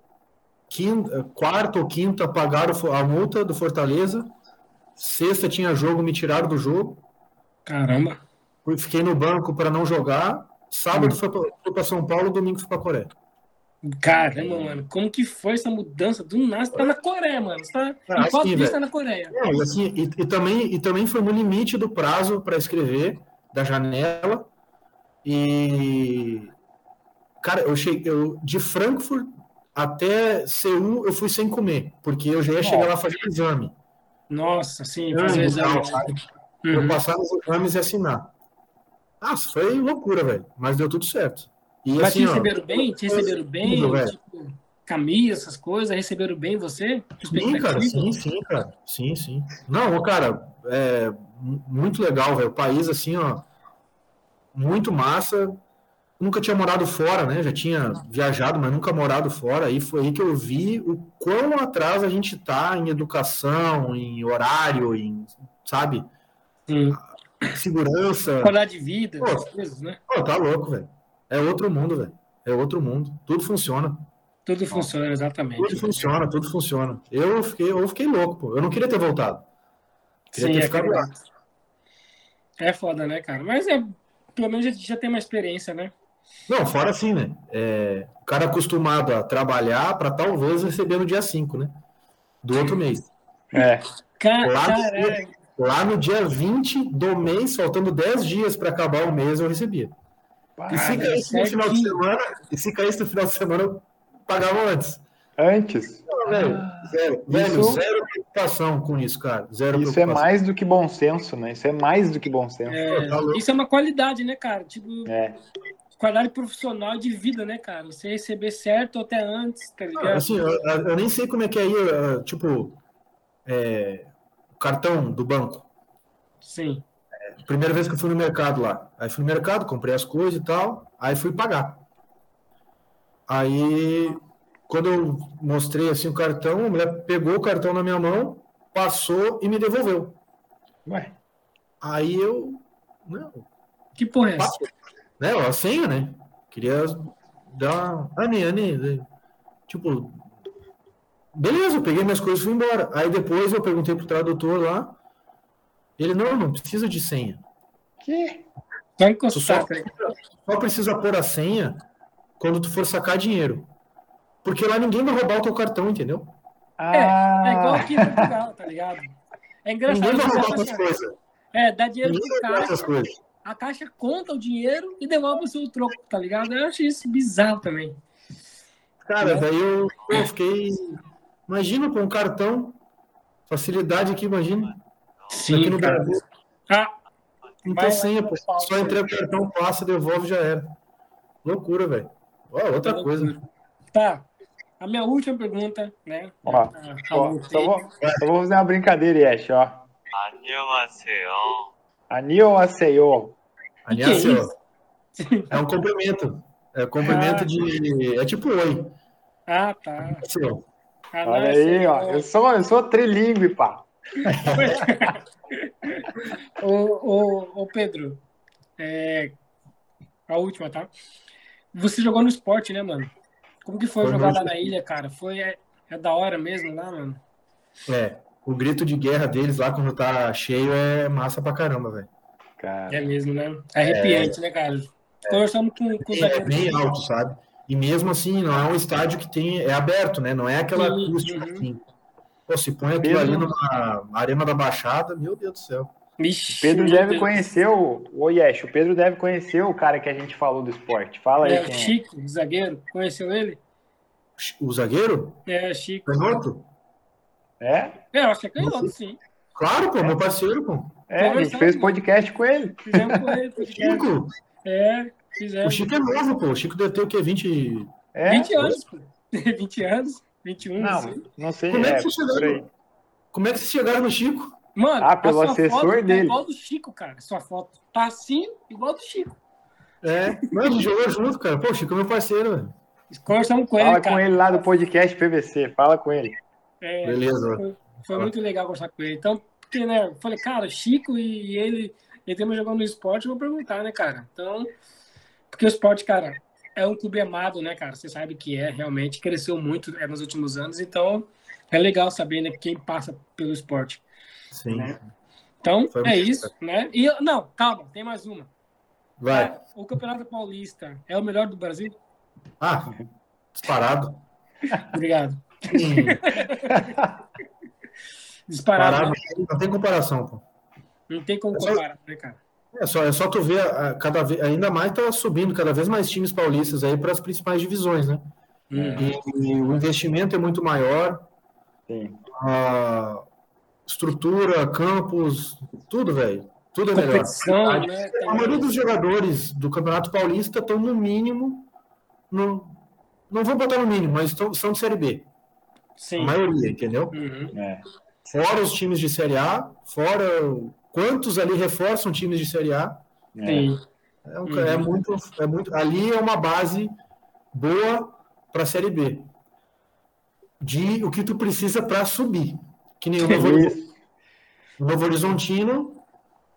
quinta, quarta ou quinta pagaram a multa do Fortaleza. Sexta tinha jogo, me tiraram do jogo. Caramba. Fiquei no banco para não jogar. Sábado hum. foi para São Paulo, domingo foi para Coreia. Caramba, mano, como que foi essa mudança? Do nada, você tá na Coreia, mano. Você tá, ah, em dias tá na Coreia. E, assim, e, e, também, e também foi no limite do prazo para escrever, da janela. E. Cara, eu cheguei. Eu, de Frankfurt até Seul eu fui sem comer, porque eu já ia chegar lá fazer exame. Nossa, sim, fazer exame. Uhum. Eu passar nos exames e assinar. Nossa, foi loucura, velho. Mas deu tudo certo. E, Mas assim, te receberam ó, bem? Te receberam bem? Tudo, tipo, camisa, essas coisas, receberam bem você? Sim, cara, sim, sim, cara. Sim, sim. Não, cara, é muito legal, velho. O país, assim, ó, muito massa nunca tinha morado fora, né? Já tinha viajado, mas nunca morado fora. Aí foi aí que eu vi o quão atrás a gente tá em educação, em horário, em, sabe? Sim. Segurança. Qualidade de vida, pô, coisas, né? Pô, tá louco, velho. É outro mundo, velho. É outro mundo. Tudo funciona. Tudo funciona, exatamente. Tudo funciona, tudo funciona. Eu fiquei, eu fiquei louco, pô. Eu não queria ter voltado. Queria Sim, ter é ficado lá. É foda, né, cara? Mas é, pelo menos já, já tem uma experiência, né? Não, fora assim, né? É, o cara acostumado a trabalhar para talvez receber no dia 5, né? Do outro mês. É. Lá, no, lá no dia 20 do mês, faltando 10 dias para acabar o mês, eu recebia. e se caísse no final de semana, e se caísse no final de semana, eu pagava antes. Antes? Não, velho, zero, velho, isso... zero preocupação com isso, cara. Zero isso é mais do que bom senso, né? Isso é mais do que bom senso. É, tá isso é uma qualidade, né, cara? Tipo, é qualidade profissional de vida, né, cara? Você receber certo até antes, tá ligado? Ah, assim, eu, eu, nem sei como é que é aí, tipo, é, o cartão do banco. Sim. É, primeira vez que eu fui no mercado lá. Aí fui no mercado, comprei as coisas e tal, aí fui pagar. Aí, quando eu mostrei assim o cartão, a mulher pegou o cartão na minha mão, passou e me devolveu. Ué? Aí eu. Não. Que porra é essa? Né? A senha, né? Queria dar. Ani, Ani. Tipo, beleza, eu peguei minhas coisas e fui embora. Aí depois eu perguntei pro tradutor lá. Ele, não, não precisa de senha. Que? Vai encostar, só, só precisa pôr a senha quando tu for sacar dinheiro. Porque lá ninguém vai roubar o teu cartão, entendeu? É, é igual aqui em Portugal, tá ligado? É engraçado. Ninguém vai roubar essas coisas. É, dá dinheiro ninguém pro cara a caixa conta o dinheiro e devolve o seu troco, tá ligado? Eu acho isso bizarro também. Cara, é. daí eu, eu fiquei. Imagina com um cartão, facilidade aqui, imagina. Sim, aqui no cara. Ah, Então, sim, senha, pô. Só entrega o cartão, passa, devolve, já era. Loucura, velho. Oh, outra é coisa, né? Tá. A minha última pergunta, né? Ó, ah, a, ó só, vou, só vou fazer uma brincadeira, Yesh, ó. Anil Maceió. Anil Maceió. Aliás, é é um complemento. É um complemento Ah. de. É tipo oi. Ah, tá. Assim, ó. Ah, Olha aí, ó. Eu sou, eu sou trilingue, pá. Ô, ô, ô Pedro, é, a última, tá? Você jogou no esporte, né, mano? Como que foi, Foi jogar lá na ilha, cara? Foi é, é da hora mesmo lá, mano? É. O grito de guerra deles lá quando tá cheio é massa pra caramba, velho. Cara, É mesmo, né? É arrepiante, né, cara? Conversamos com, com É zagueiros. bem alto, sabe? E mesmo assim, não é um estádio que tem. É aberto, né? Não é aquela Sim, acústica uhum. assim. Pô, se põe aquilo ali numa arena da Baixada, meu Deus do céu. Vixe, Pedro deve Deus. conhecer o. Ô, Yesh, o Pedro deve conhecer o cara que a gente falou do esporte. Fala aí É, o quem é. Chico, o zagueiro, conheceu ele? O zagueiro? É, Chico. Canhoto? É? É, eu acho que é canhoto, sim. Claro, pô, meu parceiro, pô. É, a gente fez podcast com ele. Fizemos com ele. podcast. Chico, É, o fizemos. Chico é novo, pô. O Chico deve ter o quê? 20. É? 20 anos, pô. 20 anos, 21, Não, assim. não sei. Como é É, que você por aí. chegou? Como é que vocês chegaram no Chico? Mano, Ah, pelo a sua assessor foto dele. Tá igual do Chico, cara. Sua foto tá assim, igual do Chico. É, gente jogou junto, cara. Pô, o Chico é meu parceiro, velho. Conversamos com ele, Fala cara. com ele lá do podcast PVC. Fala com ele. É, Beleza. foi, foi muito legal conversar com ele. Então, porque, né, eu falei, cara, Chico e, ele, ele também jogando no esporte, eu vou perguntar, né, cara? Então, porque o esporte, cara, é um clube amado, né, cara? Você sabe que é, realmente, cresceu muito é, nos últimos anos, então é legal saber, né, quem passa pelo esporte. Sim. Né? Então, Foi é isso, né? E, não, calma, tem mais uma. Vai. É, o Campeonato Paulista é o melhor do Brasil? Ah, disparado. Obrigado. Disparado, Disparado. né? Não tem comparação, pô. Não tem como comparar, né, cara? É só, é só tu ver, a- cada vez, ainda mais tá subindo cada vez mais times paulistas aí para as principais divisões, né? Hum. E, e o investimento é muito maior, Sim. a estrutura, campos, tudo, velho. Tudo é melhor. Competição, né? A maioria dos jogadores do Campeonato Paulista estão no mínimo, no, não vou botar no mínimo, mas tão, são de Série B. A Sim. maioria, entendeu? Uhum. É. Fora os times de Série A, fora quantos ali reforçam times de Série A. É. Sim. É, um- Uhum. é muito, é muito. Ali é uma base boa para a Série B. De o que tu precisa para subir. Que nem o Novo, o Novo Horizontino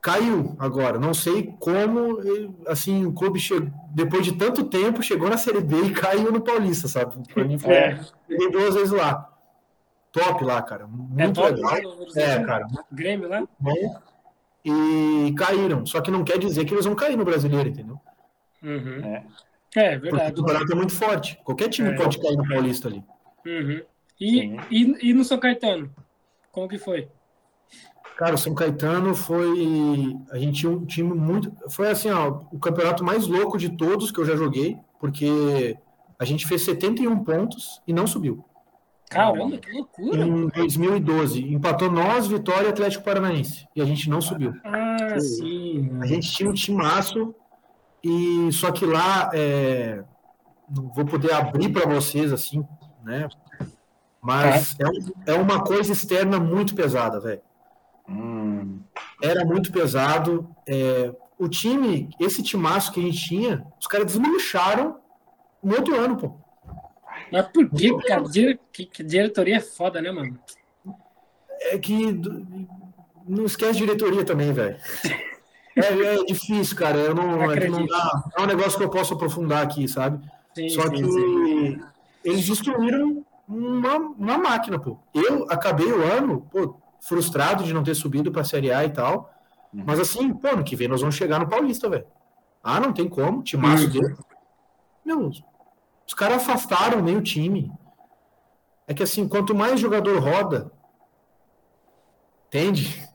caiu agora. Não sei como, assim, o clube chegou, depois de tanto tempo chegou na Série B e caiu no Paulista, sabe? Para mim foi É. Duas vezes lá. Top lá, cara. É Muito top, legal. né? O É, cara. Grêmio lá? bom. E caíram. Só que não quer dizer que eles vão cair no brasileiro, entendeu? Uhum. É. É, Porque verdade. o campeonato é muito forte. Qualquer time É. pode cair no Paulista ali. Uhum. E, e, e no São Caetano? Como que foi? Cara, o São Caetano foi. A gente tinha um time muito. Foi assim, ó, o campeonato mais louco de todos que eu já joguei, porque a gente fez 71 pontos e não subiu. Caramba, que loucura! Em 2012, empatou nós, Vitória e Atlético Paranaense. E a gente não subiu. Ah, sim. A gente tinha um timaço, e só que lá é, não vou poder abrir para vocês assim, né? Mas é, um- é uma coisa externa muito pesada, velho. Hum. Era muito pesado. é, o time, esse timaço que a gente tinha, os caras desmancharam no outro ano, pô. Mas por que, cara? Dire... Que, que diretoria é foda, né, mano? É que do- não esquece diretoria também, velho. É, é difícil, cara. Eu não, é, não dá, é um negócio que eu posso aprofundar aqui, sabe? Sim, Só sim, que sim. eles destruíram uma, uma máquina, pô. Eu acabei o ano, pô, frustrado de não ter subido pra Série A e tal. Uhum. Mas assim, pô, ano que vem nós vamos chegar no Paulista, velho. Ah, não tem como, timaço Uhum. dele. Meu, os caras afastaram meio time. É que assim, quanto mais jogador roda, entende?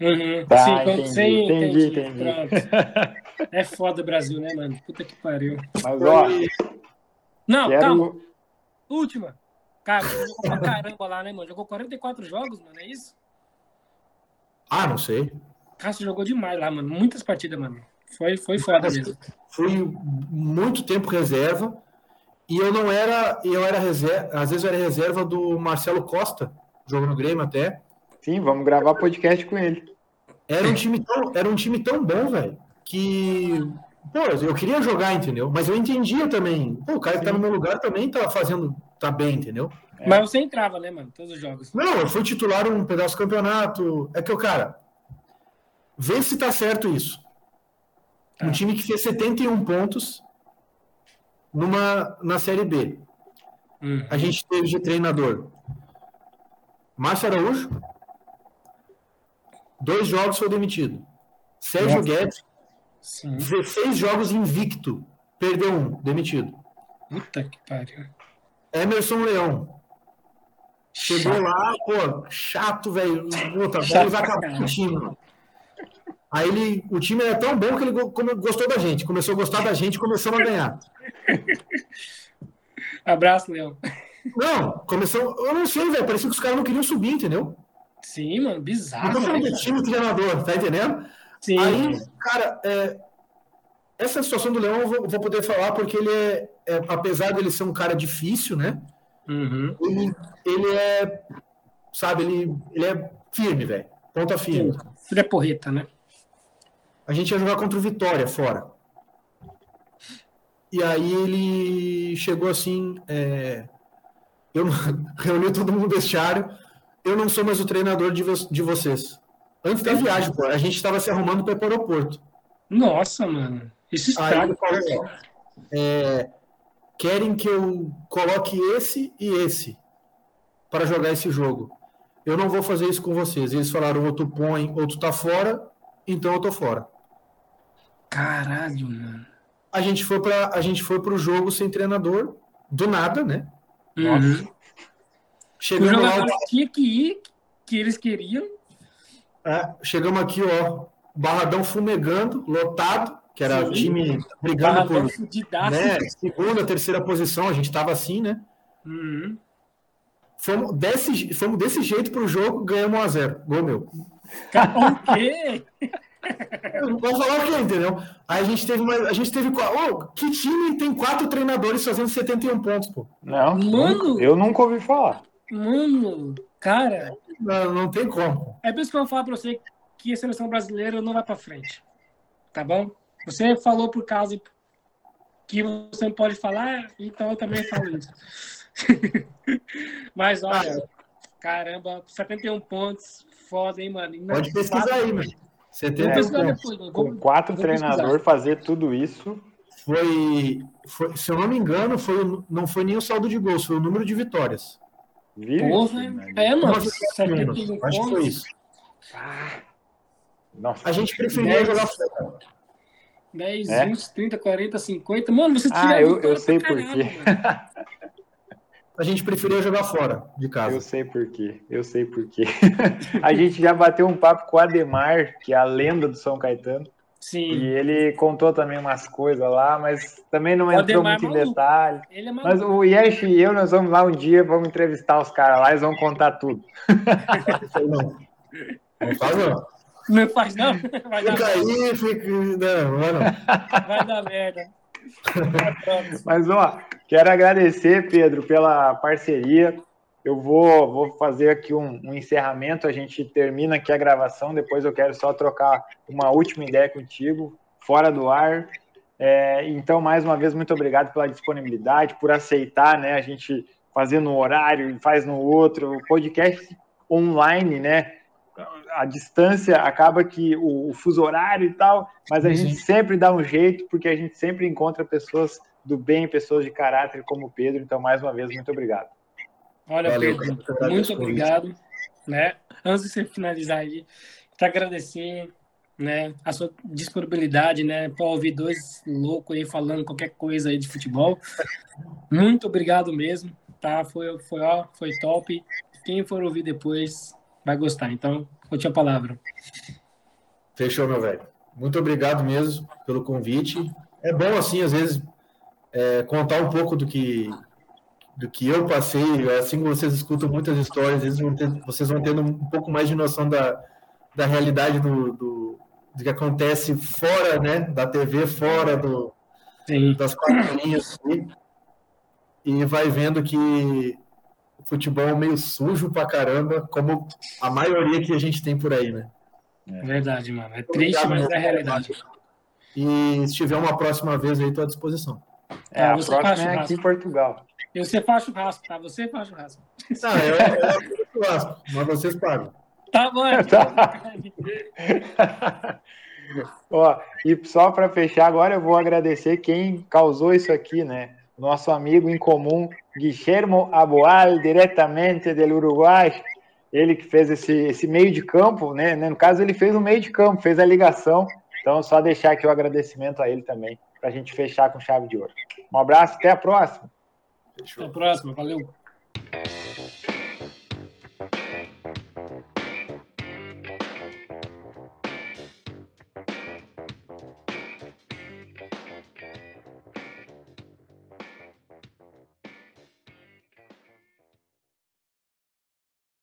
Uhum. Tá, sim, entendi, sim, entendi, entendi. Pronto. É foda o Brasil, né, mano? Puta que pariu. Mas, ó, Não, calma. quero. Última. Cara, jogou pra caramba lá, né, mano? Jogou 44 jogos, mano, é isso? Ah, não sei. Cara, você jogou demais lá, mano. Muitas partidas, mano. Foi, foi foda mesmo. Fui muito tempo reserva e eu não era, eu era reserva, às vezes eu era reserva do Marcelo Costa, jogando no Grêmio até. Sim, vamos gravar podcast com ele. Era um time tão, era um time tão bom, velho, que pô, eu queria jogar, entendeu? Mas eu entendia também. Pô, o cara que tá no meu lugar também tá fazendo, tá bem, entendeu? É. Mas você entrava, né, mano? Todos os jogos. Não, eu fui titular um pedaço do campeonato. É que o cara, vê se tá certo isso. Um tá. time que fez 71 pontos numa, na Série B. Uhum. A gente teve de treinador Márcio Araújo, dois jogos foi demitido. Sérgio Nossa. Guedes, Sim. 16 jogos invicto, perdeu um, demitido. Puta que pariu. Emerson Leão. Chegou chato. lá, pô, chato, velho. Puta, vamos acabar com o time. Aí ele, o time era tão bom que ele gostou da gente. Começou a gostar da gente e começamos a ganhar. Abraço, Leão. Não, começou. Eu não sei, velho. Parecia que os caras não queriam subir, entendeu? Sim, mano, bizarro. Não tô time treinador, tá entendendo? Sim. Aí, cara, é, essa situação do Leão eu vou, vou, poder falar porque ele é, é, apesar dele ser um cara difícil, né? Uhum. Ele, ele é, sabe, ele, ele é firme, velho. Ponta firme. Ele é porreta, né? a gente ia jogar contra o Vitória fora. E aí ele chegou assim, é, eu reuni todo mundo no vestiário, eu não sou mais o treinador de, vo de vocês. Antes da viagem, pô, a gente estava se arrumando para ir para o aeroporto. Nossa, mano. Isso estraga. É, querem que eu coloque esse e esse para jogar esse jogo. Eu não vou fazer isso com vocês. Eles falaram, ou tu põe, ou tu tá fora, então eu tô fora. Caralho, mano. A gente foi para a gente foi pro jogo sem treinador, do nada, né? Uhum. Chegamos o lá. Tinha que ir, que eles queriam. É, chegamos aqui, ó, Barradão fumegando, lotado, que era o time brigando Barradão por né, segunda, terceira posição, a gente estava assim, né? Uhum. Fomos, desse, fomos desse jeito pro jogo, ganhamos 1 a 0 Gol meu. O quê? Vamos falar o quê, entendeu? Aí a gente teve uma. A gente teve. Oh, que time tem quatro treinadores fazendo 71 pontos, pô? Não, mano. Eu nunca ouvi falar. Mano, cara. Não, não tem como. É por isso que eu vou falar pra você que a seleção brasileira não vai pra frente. Tá bom? Você falou por causa que você não pode falar, então eu também falo isso. Mas olha, ah, caramba, 71 pontos, foda, hein, mano? Pode pesquisar aí, mano. 70 é, com, com quatro treinadores fazer tudo isso. Foi, foi, se eu não me engano, foi, não foi nem o saldo de gols, foi o número de vitórias. Viu? Porra, é, mano. Acho que foi isso. Ah, nossa, a gente preferia 10, jogar fora. 10, é? 20, 30, 40, 50. Mano, você tira Ah, eu, eu sei por quê. a gente preferia jogar fora de casa. Eu sei por quê, eu sei por quê. a gente já bateu um papo com o Ademar, que é a lenda do São Caetano. Sim. E ele contou também umas coisas lá, mas também não o entrou Ademar muito é em detalhe. É mas o Yesh e eu, nós vamos lá um dia, vamos entrevistar os caras lá, eles vão contar tudo. não. Não faz não. Não faz não? Vai fica aí, fica... Não, vai não. Vai dar merda. Mas, ó, quero agradecer, Pedro, pela parceria. Eu vou, vou fazer aqui um, um, encerramento, a gente termina aqui a gravação, depois eu quero só trocar uma última ideia contigo, fora do ar. É, então, mais uma vez, muito obrigado pela disponibilidade, por aceitar, né? A gente fazer no horário e faz no outro, o podcast online, né? a distância acaba que o, o, fuso horário e tal, mas a Sim. gente sempre dá um jeito, porque a gente sempre encontra pessoas do bem, pessoas de caráter como o Pedro. Então, mais uma vez, muito obrigado. Olha, Valeu, Pedro, muito obrigado. Né? Antes de você finalizar aí, te agradecer né, a sua disponibilidade, né, para ouvir dois loucos aí falando qualquer coisa aí de futebol. Muito obrigado mesmo, tá? Foi, foi, ó, foi top. Quem for ouvir depois, vai gostar. Então, vou a palavra. Fechou, meu velho. Muito obrigado mesmo pelo convite. É bom, assim, às vezes, é, contar um pouco do que, do que eu passei, assim que vocês escutam muitas histórias, eles vão ter, vocês vão tendo um pouco mais de noção da, da realidade do, do, do que acontece fora né, da TV, fora do, Sim. das quatro linhas. E vai vendo que o futebol é meio sujo pra caramba, como a maioria que a gente tem por aí, né? É. Verdade, mano. É triste, mas é realidade. E se tiver uma próxima vez aí, estou à disposição. É, a próxima é aqui em Portugal. E você faz churrasco, tá? Você faz churrasco. Não, eu, eu churrasco, mas vocês pagam. Tá bom. Tá. Ó, e só para fechar agora, eu vou agradecer quem causou isso aqui, né? Nosso amigo em comum, Guillermo Aboal, diretamente do Uruguai. Ele que fez esse, esse meio de campo, né? No caso, ele fez o meio de campo, fez a ligação. Então, só deixar aqui o agradecimento a ele também, para a gente fechar com chave de ouro. Um abraço, até a próxima. Até a próxima, valeu.